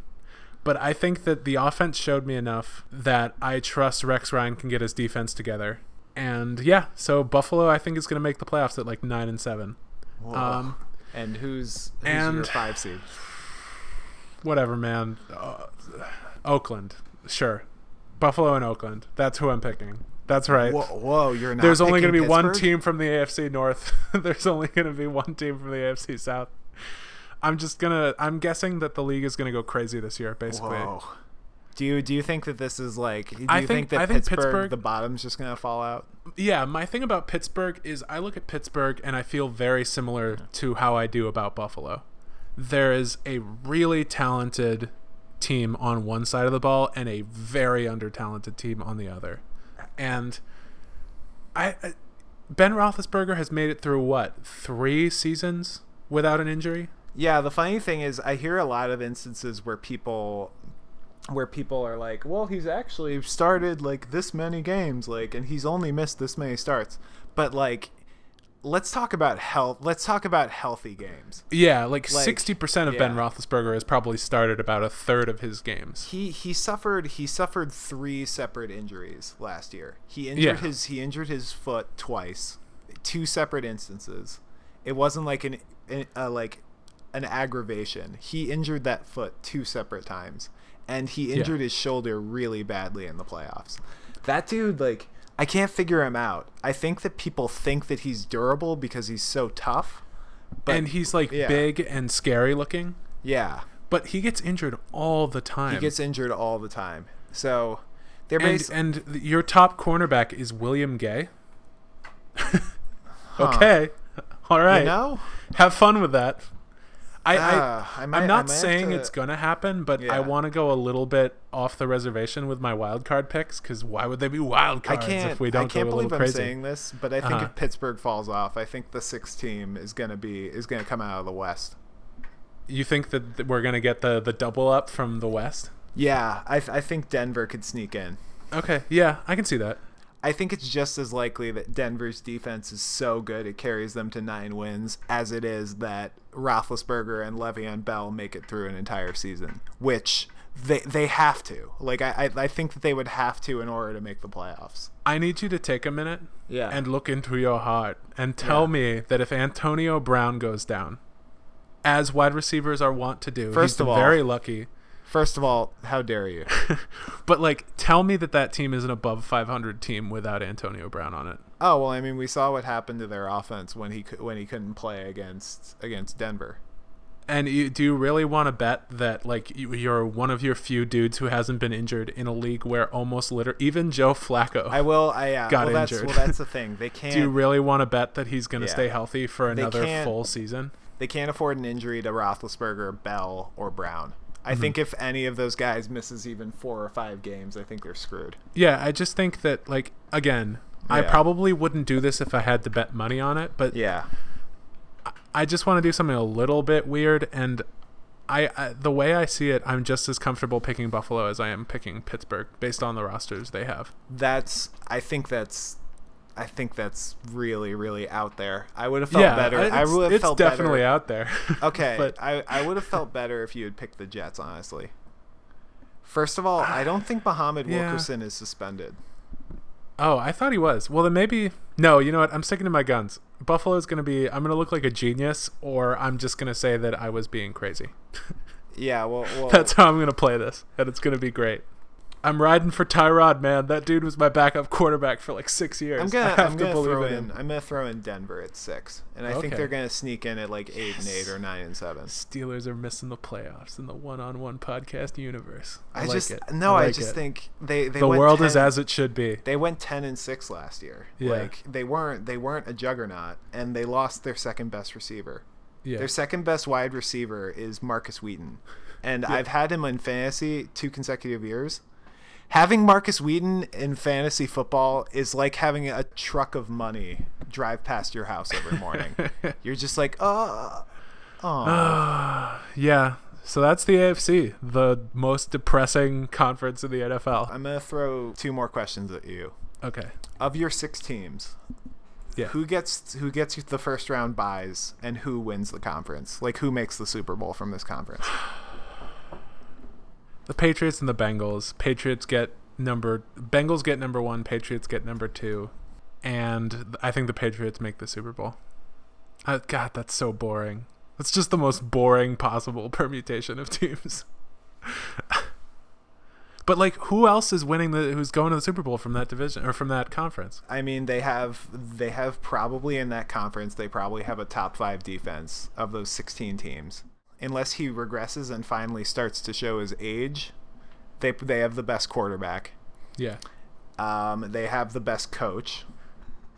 Speaker 3: But I think that the offense showed me enough that I trust Rex Ryan can get his defense together. And yeah, so Buffalo I think is going to make the playoffs at like 9 and 7.
Speaker 4: Whoa.
Speaker 3: Um
Speaker 4: and who's, who's your five seed?
Speaker 3: whatever, man. Uh, Oakland. Sure. Buffalo and Oakland. That's who I'm picking. That's right.
Speaker 4: Whoa, whoa, you're not.
Speaker 3: There's only going to
Speaker 4: picking
Speaker 3: be one team from the AFC North. There's only going to be one team from the AFC South. I'm just gonna. I'm guessing that the league is gonna go crazy this year. Basically,
Speaker 4: Whoa. Do you do you think that this is like? Do you
Speaker 3: I
Speaker 4: think,
Speaker 3: think-
Speaker 4: that
Speaker 3: I think
Speaker 4: Pittsburgh,
Speaker 3: Pittsburgh-
Speaker 4: the bottom's just gonna fall out?
Speaker 3: yeah. My thing about Pittsburgh is I look at Pittsburgh and I feel very similar to how I do about Buffalo. There is a really talented team on one side of the ball and a very under talented team on the other, and I. I Ben Roethlisberger has made it through what three seasons without an injury.
Speaker 4: Yeah, the funny thing is, I hear a lot of instances where people, where people are like, "Well, he's actually started like this many games, like, and he's only missed this many starts." But like, let's talk about health. Let's talk about healthy games.
Speaker 3: Yeah, like
Speaker 4: Like,
Speaker 3: sixty percent of Ben. Roethlisberger has probably started about a third of his games.
Speaker 4: He he suffered he suffered three separate injuries last year. He injured
Speaker 3: Yeah.
Speaker 4: his he injured his foot twice, two separate instances. It wasn't like an, an uh, like an aggravation. He injured that foot two separate times, and he injured his shoulder really badly in the playoffs. That dude, like, I can't figure him out. I think that people think that he's durable because he's so tough, but
Speaker 3: and he's like
Speaker 4: yeah.
Speaker 3: big and scary looking,
Speaker 4: yeah,
Speaker 3: but he gets injured all the time.
Speaker 4: he gets injured all the time. So they're
Speaker 3: and, and your top cornerback is William Gay. okay, all right.
Speaker 4: you know.
Speaker 3: Have fun with that. I,
Speaker 4: Ah, I
Speaker 3: I I'm not saying
Speaker 4: to-
Speaker 3: it's gonna happen, but
Speaker 4: Yeah.
Speaker 3: I want to go a little bit off the reservation with my wild card picks because why would they be wild cards if we don't
Speaker 4: I can't believe I'm
Speaker 3: crazy?
Speaker 4: saying this, but I think
Speaker 3: Uh-huh.
Speaker 4: if Pittsburgh falls off, I think the sixth team is gonna be is gonna come out of the West.
Speaker 3: You think that we're gonna get the the double up from the West?
Speaker 4: Yeah, I, I think Denver could sneak in.
Speaker 3: Okay, yeah, I can see that.
Speaker 4: I think it's just as likely that Denver's defense is so good it carries them to nine wins as it is that Roethlisberger and Le'Veon Bell make it through an entire season, which they they have to. Like I I, I think that they would have to in order to make the playoffs.
Speaker 3: I need you to take a minute
Speaker 4: Yeah.
Speaker 3: and look into your heart and tell
Speaker 4: Yeah.
Speaker 3: me that if Antonio Brown goes down, as wide receivers are wont to do,
Speaker 4: First
Speaker 3: he's
Speaker 4: of all-
Speaker 3: very lucky.
Speaker 4: First of all, how dare you?
Speaker 3: But like, tell me that that team is an above 500 team without Antonio Brown on it.
Speaker 4: Oh well, I mean, we saw what happened to their offense when he when he couldn't play against against Denver.
Speaker 3: And you, do you really want to bet that like you- you're one of your few dudes who hasn't been injured in a league where almost liter even Joe Flacco?
Speaker 4: I will. I uh,
Speaker 3: Got
Speaker 4: well, that's,
Speaker 3: injured.
Speaker 4: well, that's the thing. They can't.
Speaker 3: do you really want to bet that he's going to
Speaker 4: Yeah.
Speaker 3: stay healthy for another full season?
Speaker 4: they can't afford an injury to Roethlisberger, Bell, or Brown. I
Speaker 3: Mm-hmm.
Speaker 4: think if any of those guys misses even four or five games, I think they're screwed.
Speaker 3: Yeah, I just think that like again, I probably wouldn't do this if I had to bet money on it, but
Speaker 4: Yeah.
Speaker 3: I just want to do something a little bit weird and I, I the way I see it, I'm just as comfortable picking Buffalo as I am picking Pittsburgh based on the rosters they have.
Speaker 4: That's. I think that's. I think that's really, really out there. I would have felt
Speaker 3: yeah,
Speaker 4: better.
Speaker 3: I-
Speaker 4: would have
Speaker 3: it's
Speaker 4: felt
Speaker 3: definitely
Speaker 4: better.
Speaker 3: out there.
Speaker 4: Okay,
Speaker 3: but
Speaker 4: I, I would have felt better if you had picked the Jets, honestly. First of all, I don't think Muhammad
Speaker 3: Yeah.
Speaker 4: Wilkerson is suspended.
Speaker 3: oh, I thought he was. Well, then maybe no. You know what? I'm sticking to my guns. Buffalo's gonna be. I'm gonna look like a genius, or I'm just gonna say that I was being crazy.
Speaker 4: Yeah, well, well
Speaker 3: That's how I'm gonna play this, and it's gonna be great. I'm riding for Tyrod, man. That dude was my backup quarterback for like six years.
Speaker 4: I'm gonna
Speaker 3: have
Speaker 4: I'm gonna
Speaker 3: believe
Speaker 4: throw
Speaker 3: in
Speaker 4: in. I'm gonna throw in Denver at six, and I think they're gonna sneak in at like eight and eight or nine and seven.
Speaker 3: Steelers are missing the playoffs in the one-on-one podcast universe. I,
Speaker 4: I,
Speaker 3: like
Speaker 4: just
Speaker 3: it.
Speaker 4: no, I,
Speaker 3: like
Speaker 4: just
Speaker 3: it.
Speaker 4: think they they
Speaker 3: the world is as it should be.
Speaker 4: they went ten and six last year.
Speaker 3: Yeah.
Speaker 4: Like they weren't they weren't a juggernaut, and they lost their second best receiver.
Speaker 3: Yeah.
Speaker 4: Their second best wide receiver is Markus Wheaton, and I've had him in fantasy two consecutive years. Having Markus Wheaton in fantasy football is like having a truck of money drive past your house every morning. You're just like, oh, oh.
Speaker 3: yeah. So that's the AFC, the most depressing conference in the NFL.
Speaker 4: I'm gonna throw two more questions at you.
Speaker 3: Okay.
Speaker 4: Of your six teams,
Speaker 3: Yeah.
Speaker 4: who gets who gets the first round byes, and who wins the conference? Like who makes the Super Bowl from this conference?
Speaker 3: The Patriots and the Bengals. Patriots get number Bengals get number 1, Patriots get number 2, and I think the Patriots make the Super Bowl. Uh, god, that's so boring. That's just the most boring possible permutation of teams. but like who else is winning the who's going to the Super Bowl from that division or from that conference?
Speaker 4: I mean, they have they have probably in that conference they probably have a top five defense of those 16 teams. Unless he regresses and finally starts to show his age, they they have the best quarterback.
Speaker 3: Yeah.
Speaker 4: Um, they have the best coach,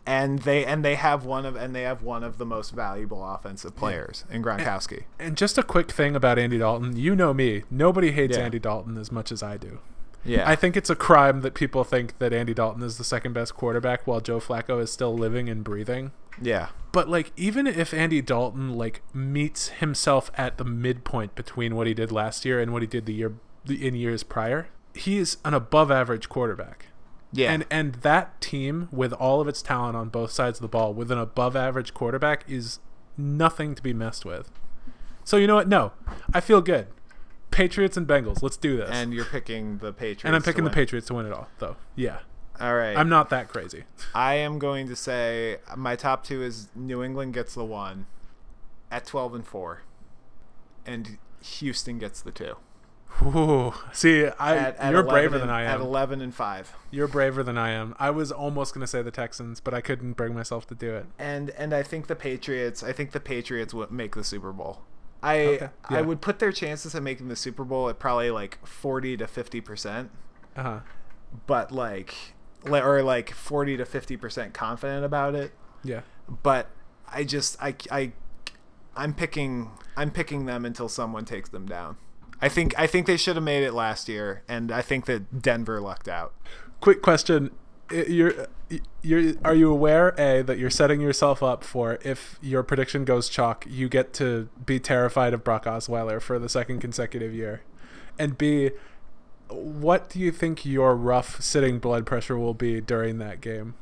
Speaker 4: and they and they have one of and they have one of the most valuable offensive players in Gronkowski.
Speaker 3: And just a quick thing about Andy Dalton. You know me. Nobody hates
Speaker 4: Yeah.
Speaker 3: Andy Dalton as much as I do.
Speaker 4: Yeah,
Speaker 3: I think it's a crime that people think that Andy Dalton is the second best quarterback while Joe Flacco is still living and breathing.
Speaker 4: Yeah,
Speaker 3: But like even if Andy Dalton like meets himself at the midpoint between what he did last year and what he did the year in years prior, he is an above average quarterback.
Speaker 4: yeah.
Speaker 3: And and that team with all of its talent on both sides of the ball with an above average quarterback is nothing to be messed with. So you know what? No. I feel good. Patriots and Bengals. Let's do this.
Speaker 4: and you're picking the Patriots.
Speaker 3: And I'm picking the. Patriots to win it all, though. Yeah.
Speaker 4: All right,
Speaker 3: I'm not that crazy.
Speaker 4: I am going to say my top two is New England gets the one at 12 and 4 and Houston gets the two.
Speaker 3: Ooh. See, I
Speaker 4: At, at
Speaker 3: you're braver
Speaker 4: and-
Speaker 3: than I am.
Speaker 4: At 11 and 5.
Speaker 3: You're braver than I am. I was almost going to say the Texans, but I couldn't bring myself to do it.
Speaker 4: And and I think the Patriots, I think the Patriots would make the Super Bowl. I
Speaker 3: Okay, yeah.
Speaker 4: I would put their chances of making the Super Bowl at probably like 40 to 50%,
Speaker 3: Uh-huh.
Speaker 4: but like li- or like 40 to 50% confident about it.
Speaker 3: Yeah.
Speaker 4: but I just I I I'm picking I'm picking them until someone takes them down. I think I think they should have made it last year, and I think that Denver lucked out.
Speaker 3: Quick question. You're you're are you aware a that you're setting yourself up for if your prediction goes chalk, you get to be terrified of Brock Osweiler for the second consecutive year. And B what do you think your rough sitting blood pressure will be during that game?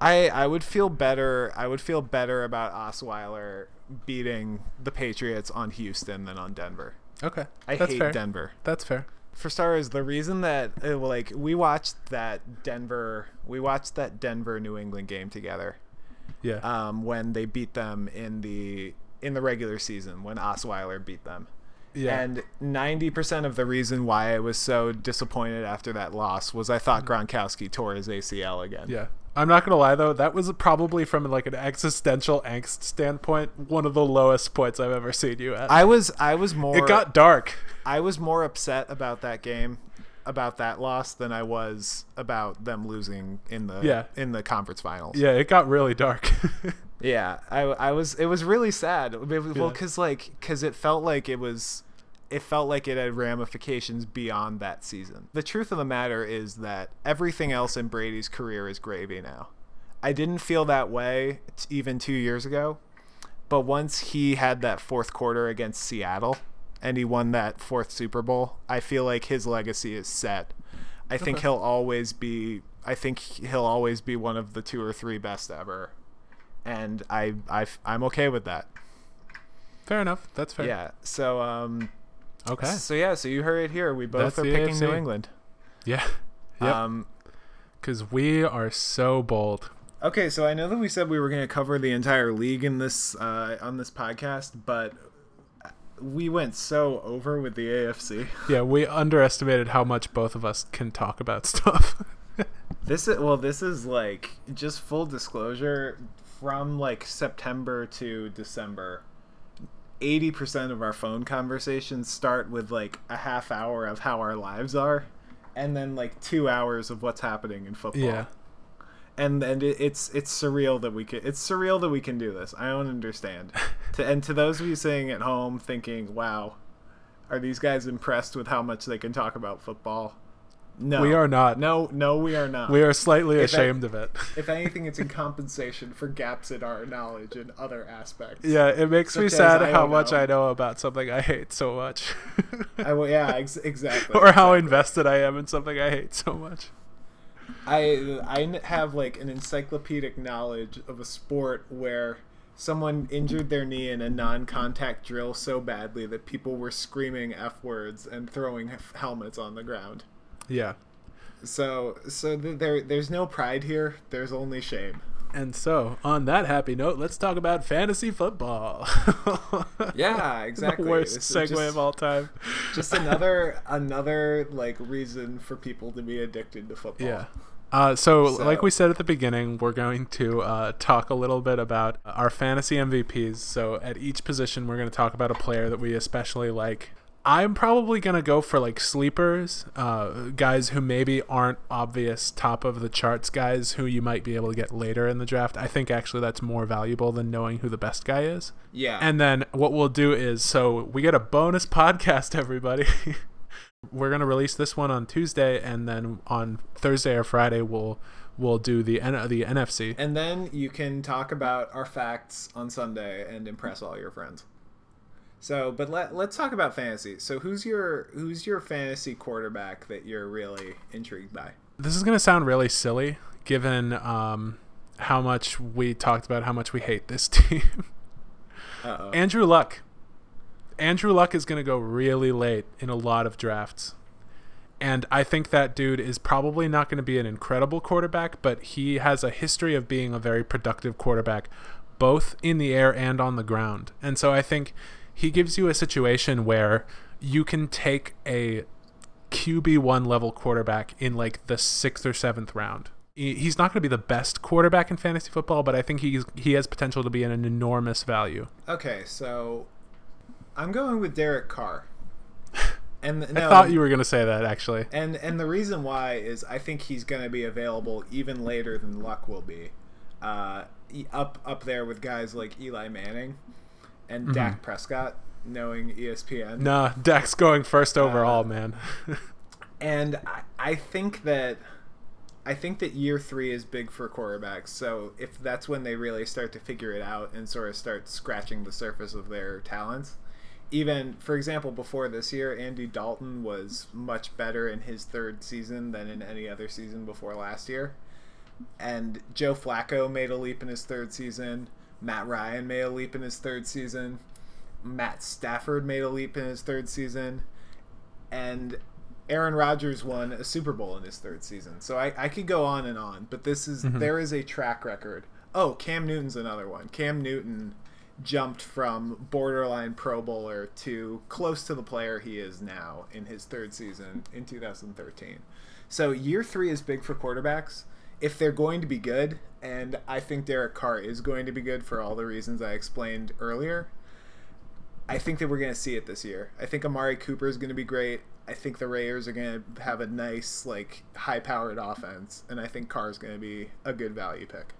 Speaker 4: I I would feel better. I would feel better about Osweiler beating the Patriots on Houston than on Denver.
Speaker 3: Okay.
Speaker 4: I
Speaker 3: That's
Speaker 4: hate
Speaker 3: fair.
Speaker 4: Denver.
Speaker 3: That's fair.
Speaker 4: For starters, the reason that uh, like we watched that Denver, we watched that Denver New England game together.
Speaker 3: Yeah.
Speaker 4: um, when they beat them in the in the regular season when Osweiler beat them.
Speaker 3: Yeah.
Speaker 4: And ninety percent of the reason why I was so disappointed after that loss was I thought mm-hmm. Gronkowski tore his ACL again.
Speaker 3: Yeah. I'm not gonna lie though, that was probably from like an existential angst standpoint, one of the lowest points I've ever seen you at.
Speaker 4: I was I was more
Speaker 3: it got dark.
Speaker 4: I was more upset about that game, about that loss than I was about them losing in the
Speaker 3: Yeah.
Speaker 4: in the conference finals.
Speaker 3: Yeah, it got really dark.
Speaker 4: Yeah, I, I was it was really sad. It was, well,
Speaker 3: Yeah.
Speaker 4: because like because it felt like it was it felt like it had ramifications beyond that season. The truth of the matter is that everything else in Brady's career is gravy now. I didn't feel that way t- even two years ago, but once he had that fourth quarter against Seattle and he won that fourth Super Bowl, I feel like his legacy is set. I think
Speaker 3: Okay.
Speaker 4: he'll always be. I think he'll always be one of the two or three best ever and I, I I'm okay with that.
Speaker 3: fair enough. That's fair.
Speaker 4: Yeah. So um.
Speaker 3: Okay.
Speaker 4: So yeah. So you heard it here. We both
Speaker 3: That's
Speaker 4: are picking New England.
Speaker 3: Yeah. Yep.
Speaker 4: Um.
Speaker 3: Because we are so bold.
Speaker 4: Okay. So I know that we said we were going to cover the entire league in this uh, on this podcast, but we went so over with the AFC.
Speaker 3: Yeah, we underestimated how much both of us can talk about stuff.
Speaker 4: This is well, this is like just full disclosure from like September to December. 80% of our phone conversations start with like a half hour of how our lives are and then like 2 hours of what's happening in football.
Speaker 3: yeah.
Speaker 4: And and it, it's it's surreal that we can it's surreal that we can do this. I don't understand. to and to those of you sitting at home thinking, "Wow, are these guys impressed with how much they can talk about football?" No,
Speaker 3: We are not.
Speaker 4: No, no, we are not.
Speaker 3: We are slightly
Speaker 4: If I-
Speaker 3: ashamed of it.
Speaker 4: If anything, it's in compensation for gaps in our knowledge in other aspects.
Speaker 3: Yeah, it makes me
Speaker 4: Such
Speaker 3: sad how much
Speaker 4: know.
Speaker 3: I know about something I hate so much.
Speaker 4: I, yeah, ex- exactly.
Speaker 3: or how
Speaker 4: exactly.
Speaker 3: invested I am in something I hate so much.
Speaker 4: I I have like an encyclopedic knowledge of a sport where someone injured their knee in a non-contact drill so badly that people were screaming f words and throwing helmets on the ground.
Speaker 3: Yeah.
Speaker 4: So so th- there there's no pride here. There's only shame.
Speaker 3: And so, on that happy note, let's talk about fantasy football.
Speaker 4: Yeah, exactly.
Speaker 3: the worst
Speaker 4: This
Speaker 3: segue
Speaker 4: just-
Speaker 3: of all time.
Speaker 4: Just another another like reason for people to be addicted to football.
Speaker 3: Yeah. Uh, so,
Speaker 4: So-
Speaker 3: like we said at the beginning, we're going to uh, talk a little bit about our fantasy MVPs. So, at each position, we're going to talk about a player that we especially like. I'm probably going to go for like sleepers, uh, guys who maybe aren't obvious top of the charts guys who you might be able to get later in the draft. I think actually that's more valuable than knowing who the best guy is.
Speaker 4: Yeah.
Speaker 3: And then what we'll do is so we get a bonus podcast, everybody. We're gonna release this one on Tuesday, and then on Thursday or Friday we'll we'll do the N- the NFC.
Speaker 4: and then you can talk about our facts on Sunday and impress all your friends. So, but let let's talk about fantasy. So, who's your who's your fantasy quarterback that you're really intrigued by?
Speaker 3: This is gonna sound really silly, given um, how much we talked about how much we hate this team.
Speaker 4: Uh oh.
Speaker 3: Andrew Luck. Andrew Luck is going to go really late in a lot of drafts. And I think that dude is probably not going to be an incredible quarterback, but he has a history of being a very productive quarterback, both in the air and on the ground. And so I think he gives you a situation where you can take a QB1 level quarterback in like the sixth or seventh round. He's not going to be the best quarterback in fantasy football, but I think he's, he has potential to be an enormous value.
Speaker 4: Okay, so I'm going with Derek Carr. And
Speaker 3: I
Speaker 4: no,
Speaker 3: thought you were going to say that actually.
Speaker 4: And and the reason why is I think he's going to be available even later than Luck will be, uh, up up there with guys like Eli Manning and Dak Prescott, knowing ESPN.
Speaker 3: Nah, Dak's going first overall,
Speaker 4: Uh,
Speaker 3: man.
Speaker 4: And I, I think that I think that year three is big for quarterbacks. So if that's when they really start to figure it out and sort of start scratching the surface of their talents. Even for example, before this year, Andy Dalton was much better in his third season than in any other season before last year. And Joe Flacco made a leap in his third season. Matt Ryan made a leap in his third season. Matt Stafford made a leap in his third season. And Aaron Rodgers won a Super Bowl in his third season. So I, I could go on and on, but this is mm-hmm. there is a track record. Oh, Cam Newton's another one. Cam Newton jumped from borderline Pro Bowler to close to the player he is now in his third season in 2013. So year three is big for quarterbacks if they're going to be good, and I think Derek Carr is going to be good for all the reasons I explained earlier. I think that we're going to see it this year. I think Amari Cooper is going to be great. I think the Raiders are going to have a nice, like, high-powered offense, and I think Carr is going to be a good value pick.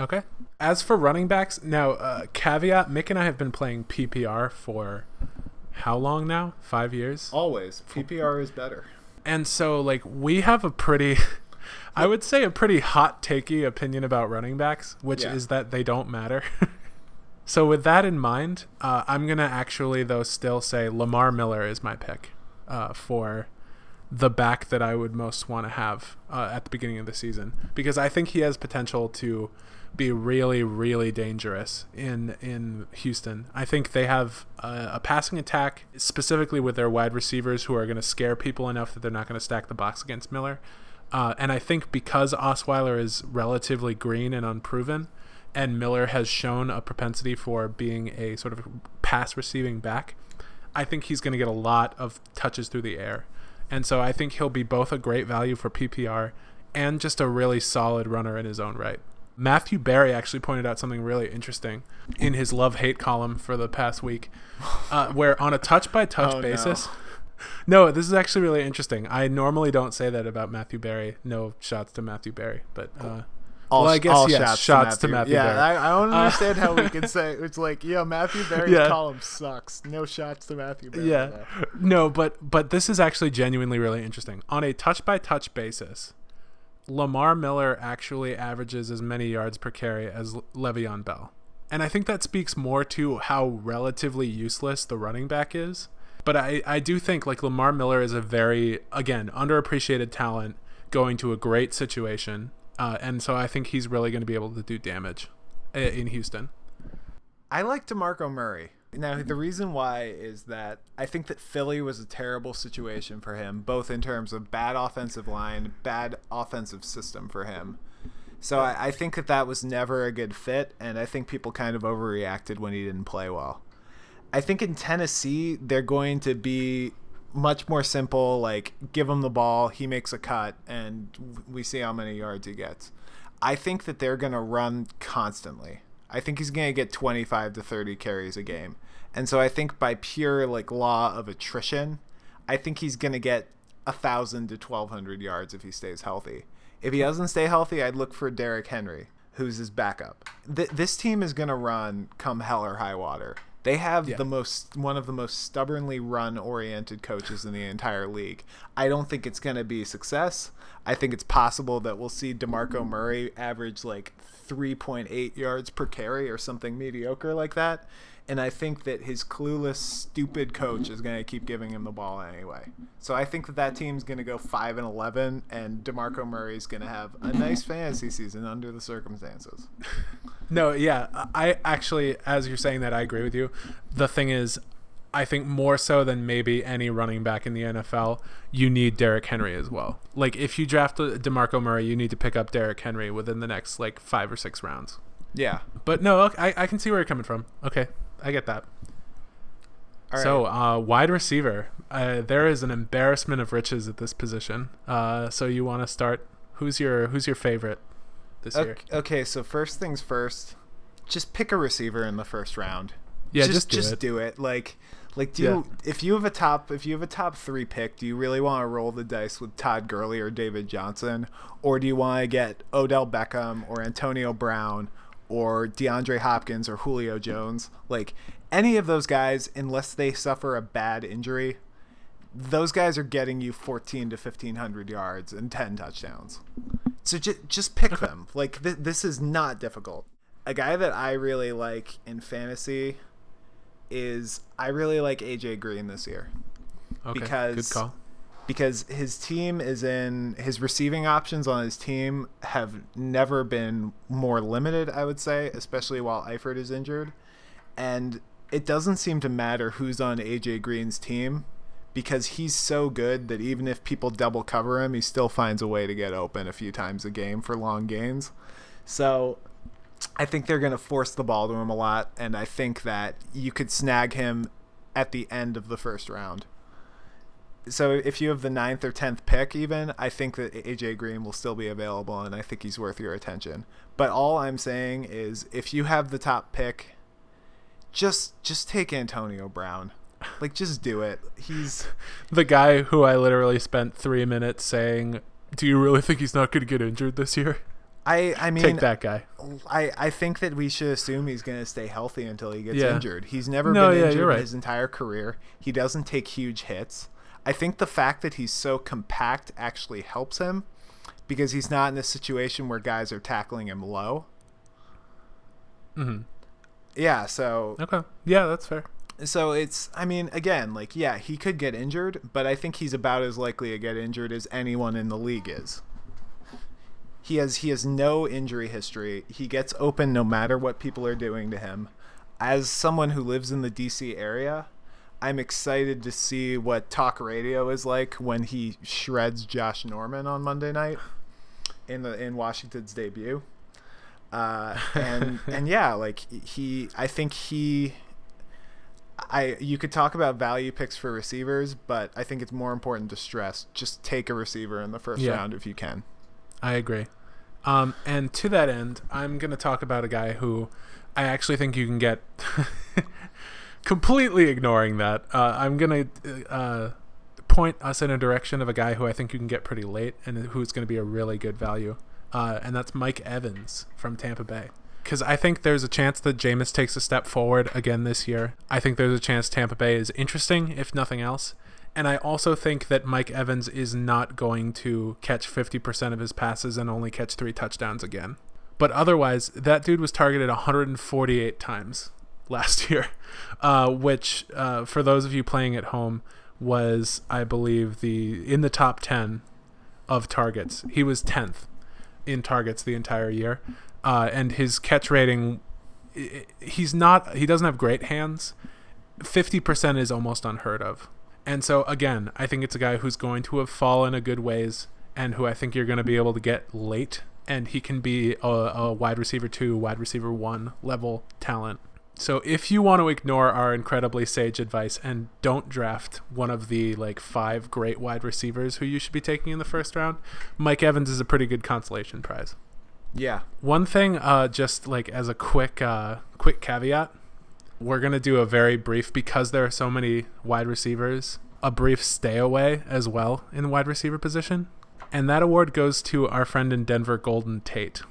Speaker 3: Okay. As for running backs, now uh, caveat: Mick and I have been playing PPR for how long now? Five years.
Speaker 4: Always, PPR is better.
Speaker 3: And so, like, we have a pretty, I would say, a pretty hot takey opinion about running backs, which
Speaker 4: Yeah.
Speaker 3: is that they don't matter. so, with that in mind, uh, I'm gonna actually, though, still say Lamar Miller is my pick uh, for the back that I would most want to have uh, at the beginning of the season because I think he has potential to be really, really dangerous in in Houston. I think they have a, a passing attack specifically with their wide receivers who are going to scare people enough that they're not going to stack the box against Miller. Uh, and I think because Osweiler is relatively green and unproven, and Miller has shown a propensity for being a sort of pass receiving back, I think he's going to get a lot of touches through the air. And so I think he'll be both a great value for PPR and just a really solid runner in his own right. Matthew Berry actually pointed out something really interesting in his love hate column for the past week, uh, where on a touch by touch
Speaker 4: Oh, no.
Speaker 3: basis. No, this is actually really interesting. I normally don't say that about Matthew Berry. No shots to Matthew Berry, but uh,
Speaker 4: All,
Speaker 3: Well, I guess, yes, shots to Matthew
Speaker 4: Yeah,
Speaker 3: Berry.
Speaker 4: I, I don't
Speaker 3: Uh,
Speaker 4: understand how we can say it's like, yeah, Matthew Berry's
Speaker 3: Yeah.
Speaker 4: column sucks. No shots to Matthew Berry.
Speaker 3: yeah, no, but but this is actually genuinely really interesting. On a touch by touch basis, Lamar Miller actually averages as many yards per carry as Le- Le'Veon Bell, and I think that speaks more to how relatively useless the running back is. But I I do think like Lamar Miller is a very again underappreciated talent going to a great situation, uh, and so I think he's really going to be able to do damage in Houston.
Speaker 4: I like DeMarco Murray. Now, the reason why is that I think that Philly was a terrible situation for him, both in terms of bad offensive line, bad offensive system for him. So I, I think that that was never a good fit, and I think people kind of overreacted when he didn't play well. I think in Tennessee, they're going to be much more simple, like give him the ball, he makes a cut, and we see how many yards he gets. I think that they're going to run constantly. I think he's going to get 25 to 30 carries a game. And so I think by pure like law of attrition, I think he's going to get a 1000 to 1200 yards if he stays healthy. If he doesn't stay healthy, I'd look for Derrick Henry, who's his backup. Th- this team is going to run come hell or high water. They have
Speaker 3: Yeah.
Speaker 4: the most one of the most stubbornly run oriented coaches in the entire league. I don't think it's going to be a success. I think it's possible that we'll see DeMarco Murray average like 3.8 yards per carry or something mediocre like that. And I think that his clueless, stupid coach is going to keep giving him the ball anyway. So I think that that team's going to go 5 and 11, and Demarco Murray is going to have a nice fantasy season under the circumstances.
Speaker 3: No, yeah, I actually, as you're saying that, I agree with you. The thing is, I think more so than maybe any running back in the NFL, you need Derrick Henry as well. Like, if you draft Demarco Murray, you need to pick up Derrick Henry within the next like five or six rounds.
Speaker 4: Yeah.
Speaker 3: But no, I, I can see where you're coming from. Okay, I get that.
Speaker 4: All right.
Speaker 3: So, uh, wide receiver, uh, there is an embarrassment of riches at this position. Uh, so you want to start? Who's your Who's your favorite this year?
Speaker 4: Okay, okay, so first things first, just pick a receiver in the first round.
Speaker 3: Yeah,
Speaker 4: just
Speaker 3: just do
Speaker 4: just
Speaker 3: it.
Speaker 4: do it. Like like do
Speaker 3: Yeah.
Speaker 4: you, if you have a top if you have a top 3 pick, do you really want to roll the dice with Todd Gurley or David Johnson or do you want to get Odell Beckham or Antonio Brown or DeAndre Hopkins or Julio Jones? Like any of those guys unless they suffer a bad injury, those guys are getting you 14 to 1500 yards and 10 touchdowns. So just just pick them. Like th- this is not difficult. A guy that I really like in fantasy is I really like AJ Green this year
Speaker 3: Okay,
Speaker 4: because-
Speaker 3: good call.
Speaker 4: Because his team is in his receiving options on his team have never been more limited, I would say, especially while Eifert is injured. And it doesn't seem to matter who's on AJ Green's team because he's so good that even if people double cover him, he still finds a way to get open a few times a game for long gains. So I think they're going to force the ball to him a lot, and I think that you could snag him at the end of the first round. So if you have the ninth or tenth pick, even I think that AJ Green will still be available, and I think he's worth your attention. But all I'm saying is, if you have the top pick, just just take Antonio Brown, like just do it. He's
Speaker 3: the guy who I literally spent three minutes saying, "Do you really think he's not going to get injured this year?"
Speaker 4: I I mean
Speaker 3: Take that guy.
Speaker 4: I, I think that we should assume he's going to stay healthy until he gets
Speaker 3: Yeah.
Speaker 4: injured. He's never
Speaker 3: No,
Speaker 4: been
Speaker 3: yeah,
Speaker 4: injured
Speaker 3: right.
Speaker 4: his entire career. He doesn't take huge hits. I think the fact that he's so compact actually helps him because he's not in a situation where guys are tackling him low.
Speaker 3: Mm-hmm.
Speaker 4: Yeah, so
Speaker 3: Okay, yeah, that's fair.
Speaker 4: so it's I mean again, like yeah, he could get injured, but I think he's about as likely to get injured as anyone in the league is. He has he has no injury history. He gets open no matter what people are doing to him. As someone who lives in the DC area, I'm excited to see what talk radio is like when he shreds Josh Norman on Monday night in the in Washington's debut. Uh, and and yeah, like he, I think he, I you could talk about value picks for receivers, but I think it's more important to stress just take a receiver in the first
Speaker 3: Yeah.
Speaker 4: round if you can.
Speaker 3: I agree. Um, and to that end, I'm going to talk about a guy who I actually think you can get. completely ignoring that, uh, I'm to uh, point us in a direction of a guy who I think you can get pretty late and who's going to be a really good value. Uh, and that's Mike Evans from Tampa Bay. Because I think there's a chance that Jameis takes a step forward again this year. I think there's a chance Tampa Bay is interesting, if nothing else. And I also think that Mike Evans is not going to catch 50% of his passes and only catch three touchdowns again. But otherwise, that dude was targeted 148 times last year, uh, which, uh, for those of you playing at home, was, I believe, the in the top 10 of targets. He was 10th in targets the entire year. Uh, and his catch rating, he's not, he doesn't have great hands. 50% is almost unheard of. And so again, I think it's a guy who's going to have fallen a good ways and who I think you're going to be able to get late and he can be a, a wide receiver 2, wide receiver 1 level talent. So if you want to ignore our incredibly sage advice and don't draft one of the like five great wide receivers who you should be taking in the first round, Mike Evans is a pretty good consolation prize.
Speaker 4: Yeah.
Speaker 3: One thing, uh, just like as a quick, uh, quick caveat, we're gonna do a very brief because there are so many wide receivers. A brief stay away as well in wide receiver position, and that award goes to our friend in Denver, Golden Tate.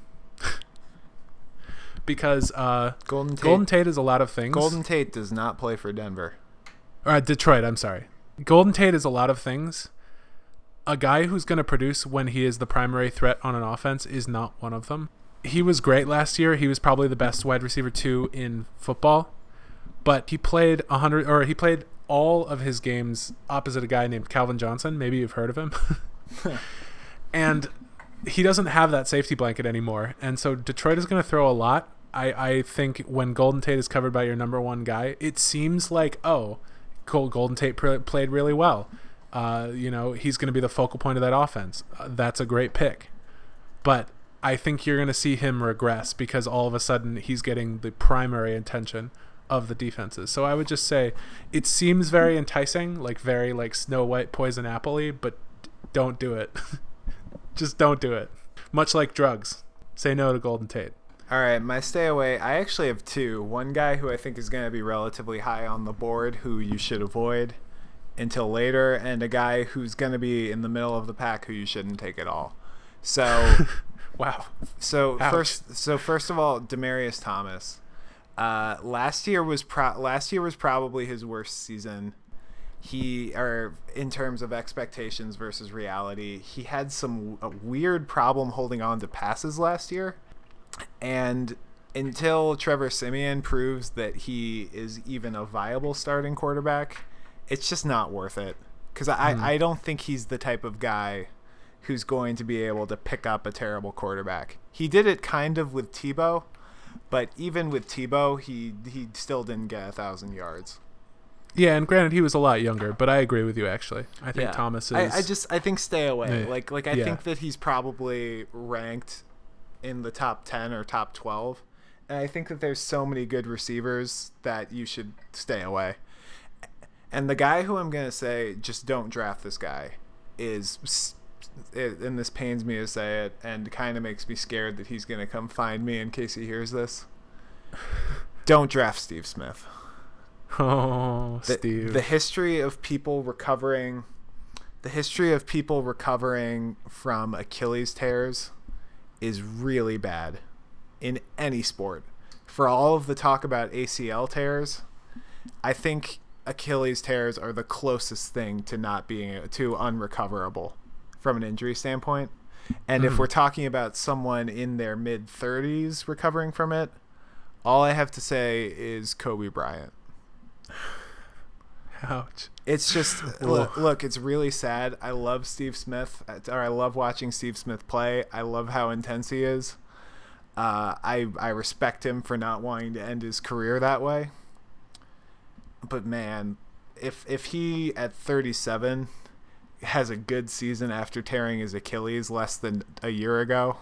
Speaker 3: Because uh,
Speaker 4: Golden Tate.
Speaker 3: Golden Tate is a lot of things.
Speaker 4: Golden Tate does not play for Denver.
Speaker 3: uh, Detroit. I'm sorry. Golden Tate is a lot of things. A guy who's going to produce when he is the primary threat on an offense is not one of them. He was great last year. He was probably the best wide receiver two in football, but he played a hundred or he played all of his games opposite a guy named Calvin Johnson. Maybe you've heard of him. and he doesn't have that safety blanket anymore. And so Detroit is going to throw a lot. I, I think when Golden Tate is covered by your number one guy, it seems like, oh, Golden Tate pr- played really well. Uh, you know, he's going to be the focal point of that offense. Uh, that's a great pick. But I think you're going to see him regress because all of a sudden he's getting the primary attention of the defenses. So I would just say it seems very enticing, like very like Snow White poison apple but don't do it. just don't do it. Much like drugs. Say no to Golden Tate.
Speaker 4: All right, my stay away. I actually have two. One guy who I think is going to be relatively high on the board, who you should avoid until later, and a guy who's going to be in the middle of the pack, who you shouldn't take at all. So,
Speaker 3: Wow.
Speaker 4: so
Speaker 3: Ouch.
Speaker 4: first, so first of all, Demaryius Thomas. Uh, last year was pro- last year was probably his worst season. He, or in terms of expectations versus reality, he had some a weird problem holding on to passes last year. And until Trevor Siemian proves that he is even a viable starting quarterback, it's just not worth it. Because I, hmm. I don't think he's the type of guy who's going to be able to pick up a terrible quarterback. He did it kind of with Tebow, but even with Tebow, he he still didn't get a thousand yards.
Speaker 3: Yeah, and granted he was a lot younger, but I agree with you actually. I think Thomas is
Speaker 4: I, I just I think stay away.
Speaker 3: Yeah.
Speaker 4: Like like I
Speaker 3: Yeah.
Speaker 4: think that he's probably ranked in the top ten or top twelve, and I think that there's so many good receivers that you should stay away. And the guy who I'm gonna say just don't draft this guy is, and this pains me to say it, and kind of makes me scared that he's gonna come find me in case he hears this. Don't draft Steve Smith
Speaker 3: Oh,
Speaker 4: the,
Speaker 3: Steve.
Speaker 4: the history of people recovering the history of people recovering from Achilles tears is really bad in any sport. For all of the talk about ACL tears, I think Achilles tears are the closest thing to not being to unrecoverable from an injury standpoint. And if hmm. we're talking about someone in their mid 30s recovering from it, all I have to say is Kobe Bryant.
Speaker 3: Ouch.
Speaker 4: It's just look, look, it's really sad. I love Steve Smith, uh, or I love watching Steve Smith play. I love how intense he is. Uh, I I respect him for not wanting to end his career that way. But man, if if he at 37 has a good season after tearing his Achilles less than a year ago,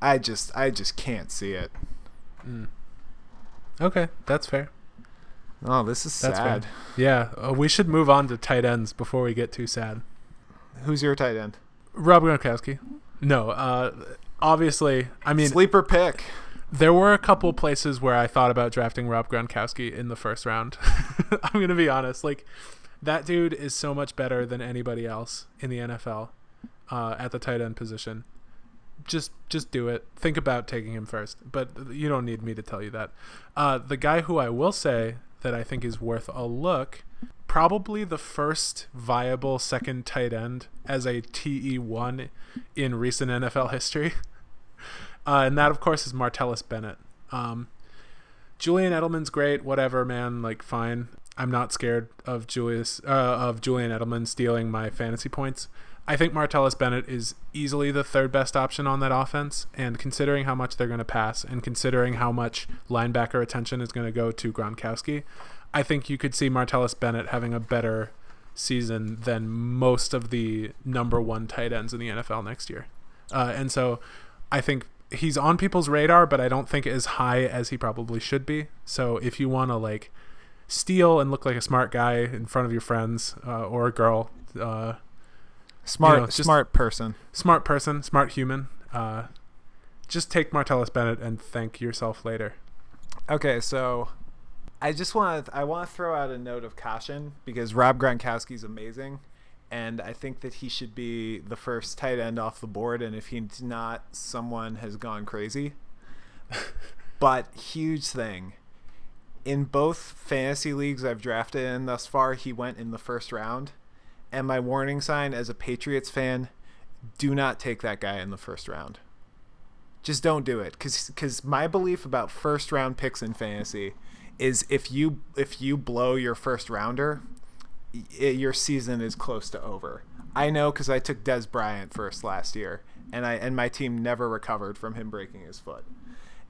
Speaker 4: I just I just can't see it.
Speaker 3: Okay, that's fair.
Speaker 4: Oh, this is
Speaker 3: That's
Speaker 4: sad.
Speaker 3: fair. Yeah, uh, we should move on to tight ends before we get too sad.
Speaker 4: Who's your tight end?
Speaker 3: Rob Gronkowski. No, uh, obviously, I mean,
Speaker 4: Sleeper pick.
Speaker 3: there were a couple places where I thought about drafting Rob Gronkowski in the first round. I'm gonna be honest, like that dude is so much better than anybody else in the NFL uh, at the tight end position. Just, just do it. Think about taking him first, but you don't need me to tell you that. Uh, the guy who I will say that I think is worth a look, probably the first viable second tight end as a TE one in recent NFL history. Uh, and that, of course, is Martellus Bennett. Um, Julian Edelman's great, whatever, man. Like, fine. I'm not scared of Julius uh, of Julian Edelman stealing my fantasy points. I think Martellus Bennett is easily the third best option on that offense, and considering how much they're going to pass, and considering how much linebacker attention is going to go to Gronkowski, I think you could see Martellus Bennett having a better season than most of the number one tight ends in the NFL next year. Uh, and so I think he's on people's radar, but I don't think as high as he probably should be. So if you want to like steal and look like a smart guy in front of your friends uh, or a girl, uh,
Speaker 4: Smart,
Speaker 3: know,
Speaker 4: smart person.
Speaker 3: smart person, smart human, uh, just take Martellus Bennett and thank yourself later.
Speaker 4: Okay, so I just want to I want to throw out a note of caution because Rob Gronkowski's amazing, and I think that he should be the first tight end off the board. And if he's not, someone has gone crazy. but huge thing. In both fantasy leagues I've drafted in thus far, he went in the first round. And my warning sign as a Patriots fan, do not take that guy in the first round. Just don't do it because because my belief about first round picks in fantasy is if you if you blow your first rounder y- your season is close to over. I know because i took dez bryant first last year and i and my team never recovered from him breaking his foot.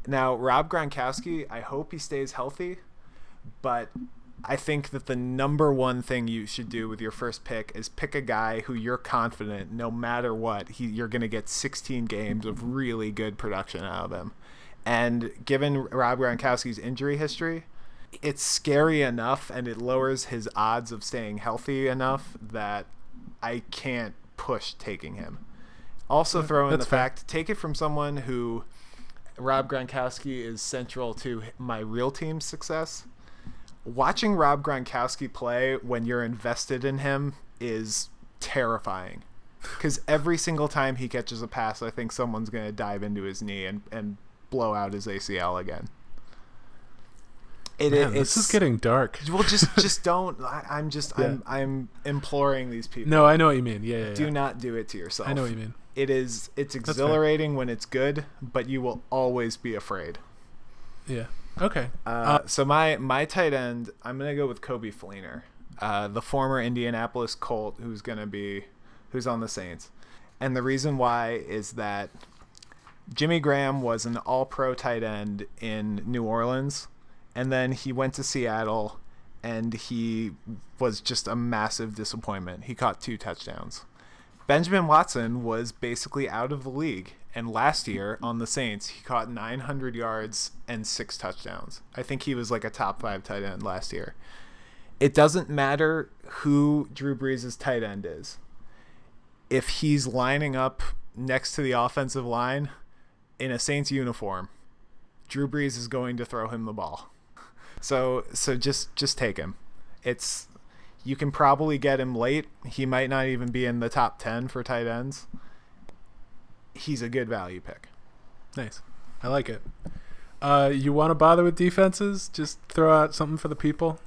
Speaker 4: Now rob gronkowski i hope he stays healthy but I think that the number one thing you should do with your first pick is pick a guy who you're confident, no matter what, he you're going to get 16 games of really good production out of him. And given Rob Gronkowski's injury history, it's scary enough, and it lowers his odds of staying healthy enough that I can't push taking him. Also, throw in the
Speaker 3: fair.
Speaker 4: fact take it from someone who Rob Gronkowski is central to my real team's success watching Rob Gronkowski play when you're invested in him is terrifying. Because every single time he catches a pass, I think someone's going to dive into his knee and, and blow out his ACL again. It,
Speaker 3: Man,
Speaker 4: it's,
Speaker 3: this is getting dark.
Speaker 4: well. Just just don't. I, I'm just I'm I'm imploring these people.
Speaker 3: No, I know what you mean. Yeah, yeah,
Speaker 4: do
Speaker 3: yeah.
Speaker 4: not do it to yourself.
Speaker 3: I know what you mean.
Speaker 4: It is it's exhilarating when it's good, but you will always be afraid.
Speaker 3: Yeah. Okay.
Speaker 4: Uh, so my my tight end, I'm gonna go with Coby Fleener, uh, the former Indianapolis Colt, who's gonna be, who's on the Saints, and the reason why is that Jimmy Graham was an All-Pro tight end in New Orleans, and then he went to Seattle, and he was just a massive disappointment. He caught two touchdowns. Benjamin Watson was basically out of the league. And last year on the Saints, he caught 900 yards and six touchdowns. I think he was like a top five tight end last year. It doesn't matter who Drew Brees' tight end is. If he's lining up next to the offensive line in a Saints uniform, Drew Brees is going to throw him the ball. So so just just take him. It's you can probably get him late. He might not even be in the top 10 for tight ends. He's a good value pick.
Speaker 3: Nice. I like it. Uh, you want to bother with defenses? Just throw out something for the people.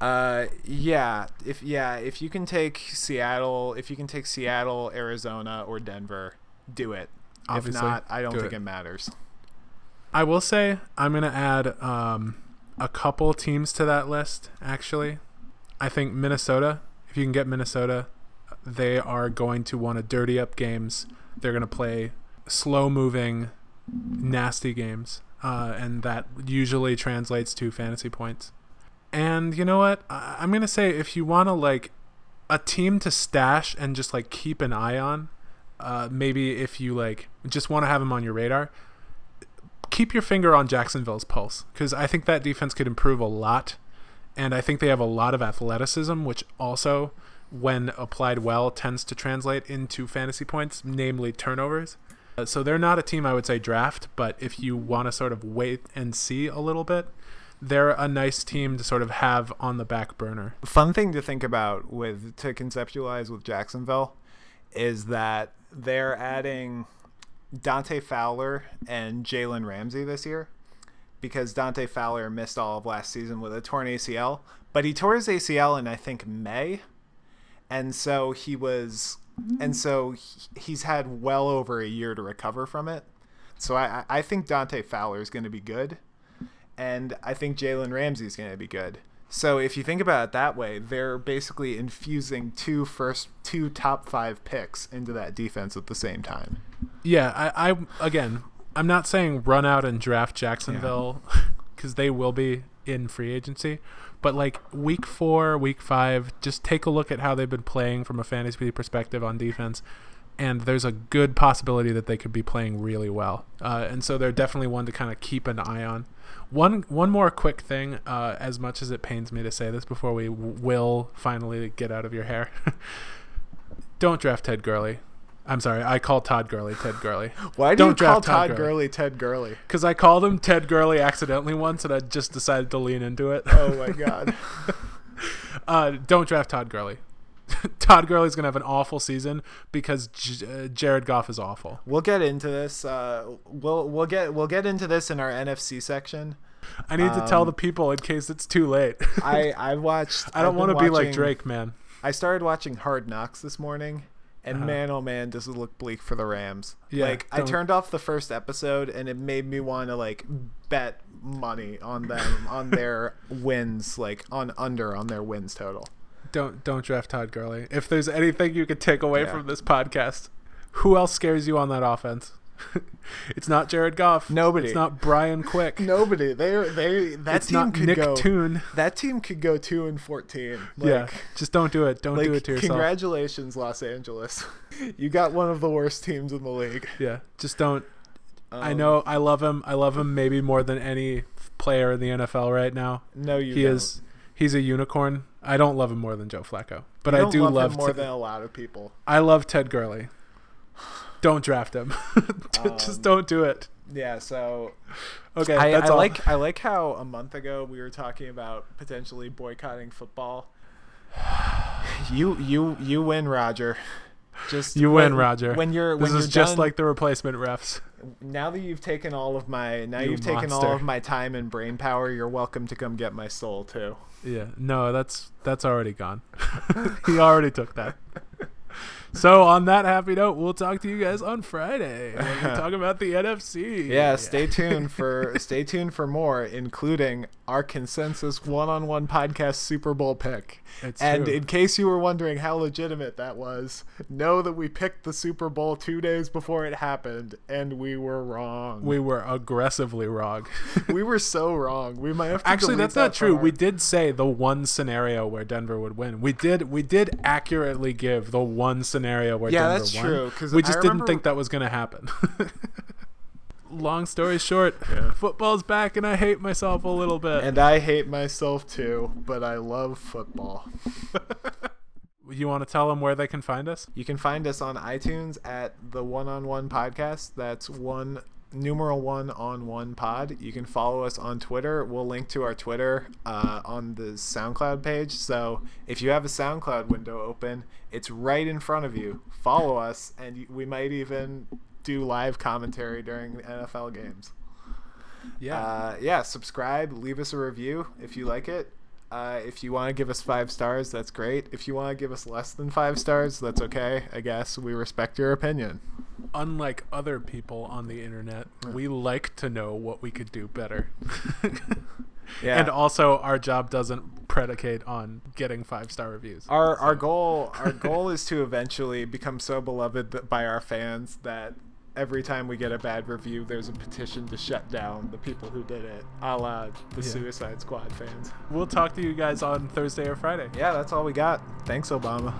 Speaker 4: Uh, yeah, if yeah, if you can take Seattle, if you can take Seattle, Arizona, or Denver, do it.
Speaker 3: Obviously,
Speaker 4: if not, I don't
Speaker 3: do
Speaker 4: think
Speaker 3: it.
Speaker 4: it matters.
Speaker 3: I will say I'm gonna add um, a couple teams to that list. Actually, I think Minnesota. If you can get Minnesota, they are going to want to dirty up games. They're gonna play slow-moving, nasty games, uh, and that usually translates to fantasy points. And you know what? I- I'm gonna say if you want to like a team to stash and just like keep an eye on, uh, maybe if you like just want to have them on your radar, keep your finger on Jacksonville's pulse because I think that defense could improve a lot, and I think they have a lot of athleticism, which also, when applied well, tends to translate into fantasy points, namely turnovers. Uh, so they're not a team I would say draft, but if you want to sort of wait and see a little bit, they're a nice team to sort of have on the back burner.
Speaker 4: Fun thing to think about with to conceptualize with Jacksonville is that they're adding Dante Fowler and Jalen Ramsey this year because Dante Fowler missed all of last season with a torn ACL, but he tore his ACL in I think May, and so he was, and mm. so he's had well over a year to recover from it. So I I think Dante Fowler is going to be good, and I think Jalen Ramsey is going to be good. So if you think about it that way, they're basically infusing two first two top five picks into that defense at the same time.
Speaker 3: Yeah, I, I again, I'm not saying run out and draft Jacksonville because they will be in free agency, but like week four, week five, just take a look at how they've been playing from a fantasy perspective on defense, and there's a good possibility that they could be playing really well. Uh, and so they're definitely one to kind of keep an eye on. One one more quick thing, uh, as much as it pains me to say this before we will finally get out of your hair. Don't draft Ted Gurley. I'm sorry, I call Todd Gurley Ted Gurley.
Speaker 4: Why do
Speaker 3: Don't
Speaker 4: you call
Speaker 3: Todd
Speaker 4: Todd
Speaker 3: Gurley.
Speaker 4: Gurley Ted Gurley?
Speaker 3: Because I called him Ted Gurley accidentally once, and I just decided to lean into it.
Speaker 4: Oh my god.
Speaker 3: uh, don't draft Todd Gurley. Todd Gurley's gonna have an awful season because J- uh, Jared Goff is awful.
Speaker 4: We'll get into this. Uh, we'll we'll get we'll get into this in our NFC section.
Speaker 3: I need to tell
Speaker 4: Um,
Speaker 3: the people in case it's too late.
Speaker 4: I I watched.
Speaker 3: I don't
Speaker 4: want to
Speaker 3: be like Drake, man.
Speaker 4: I started watching Hard Knocks this morning, and
Speaker 3: Uh-huh.
Speaker 4: man, oh man, does it look bleak for the Rams.
Speaker 3: Yeah,
Speaker 4: like I
Speaker 3: don't-
Speaker 4: turned off the first episode, and it made me want to like bet money on them on their wins, like on under on their wins total.
Speaker 3: Don't don't draft Todd Gurley. If there's anything you could take away
Speaker 4: Yeah.
Speaker 3: from this podcast, who else scares you on that offense? it's not Jared Goff.
Speaker 4: Nobody.
Speaker 3: It's not Brian Quick.
Speaker 4: Nobody. They are they that
Speaker 3: it's
Speaker 4: team could
Speaker 3: Nick
Speaker 4: go.
Speaker 3: Toon.
Speaker 4: That team could go two and fourteen. Like,
Speaker 3: yeah, just don't do it. Don't
Speaker 4: like
Speaker 3: do it to yourself.
Speaker 4: congratulations, Los Angeles. you got one of the worst teams in the league.
Speaker 3: Yeah, just don't. I
Speaker 4: Um,
Speaker 3: know I love him. I love him maybe more than any player in the NFL right now.
Speaker 4: No, you.
Speaker 3: he
Speaker 4: don't.
Speaker 3: is. He's a unicorn. I don't love him more than Joe Flacco, but I do
Speaker 4: love,
Speaker 3: love.
Speaker 4: him more
Speaker 3: Ted-
Speaker 4: than a lot of people.
Speaker 3: I love Ted Gurley. Don't draft him. just
Speaker 4: Um,
Speaker 3: don't do it.
Speaker 4: Yeah. So
Speaker 3: Okay,
Speaker 4: I,
Speaker 3: that's
Speaker 4: I like I like how a month ago we were talking about potentially boycotting football. You you you win, Roger. Just
Speaker 3: You
Speaker 4: when-
Speaker 3: win, Roger.
Speaker 4: When you're
Speaker 3: This
Speaker 4: when
Speaker 3: is
Speaker 4: you're
Speaker 3: just
Speaker 4: done-
Speaker 3: like the replacement refs.
Speaker 4: now that you've taken all of my now
Speaker 3: You
Speaker 4: you've taken all of my time and brain power. You're welcome to come get my soul too.
Speaker 3: Yeah, no, that's that's already gone. he already took that. So on that happy note, we'll talk to you guys on Friday when we talk about the NFC.
Speaker 4: Yeah, stay tuned for stay tuned for more, including our consensus one-on-one podcast Super Bowl pick.
Speaker 3: It's
Speaker 4: and
Speaker 3: true.
Speaker 4: in case you were wondering how legitimate that was, know that we picked the Super Bowl two days before it happened, and we were wrong.
Speaker 3: we were aggressively wrong.
Speaker 4: we were so wrong. We might have to
Speaker 3: Actually, that's
Speaker 4: that
Speaker 3: not true.
Speaker 4: from
Speaker 3: We did say the one scenario where Denver would win. We did we did accurately give the one scenario where
Speaker 4: Yeah,
Speaker 3: Denver
Speaker 4: that's
Speaker 3: won.
Speaker 4: true, 'cause
Speaker 3: we just
Speaker 4: remember-
Speaker 3: didn't think that was going to happen. Long story short,
Speaker 4: Yeah.
Speaker 3: football's back and I hate myself a little bit.
Speaker 4: And I hate myself too, but I love football.
Speaker 3: you want to tell them where they can find us?
Speaker 4: You can find us on iTunes at the One on One Podcast. That's one numeral one on one pod. You can follow us on Twitter. We'll link to our Twitter uh, on the SoundCloud page. So if you have a SoundCloud window open, it's right in front of you. Follow us, and we might even do live commentary during the NFL games.
Speaker 3: Yeah.
Speaker 4: Uh, yeah, subscribe, leave us a review if you like it. Uh, if you want to give us five stars, that's great. If you want to give us less than five stars, that's okay. I guess we respect your opinion.
Speaker 3: Unlike other people on the internet, we like to know what we could do better.
Speaker 4: Yeah.
Speaker 3: And also, our job doesn't predicate on getting five star reviews.
Speaker 4: our our goal our goal is to eventually become so beloved by our fans that every time we get a bad review, there's a petition to shut down the people who did it, a la the
Speaker 3: Yeah.
Speaker 4: Suicide Squad fans.
Speaker 3: We'll talk to you guys on Thursday or Friday.
Speaker 4: Yeah, that's all we got. Thanks, Obama.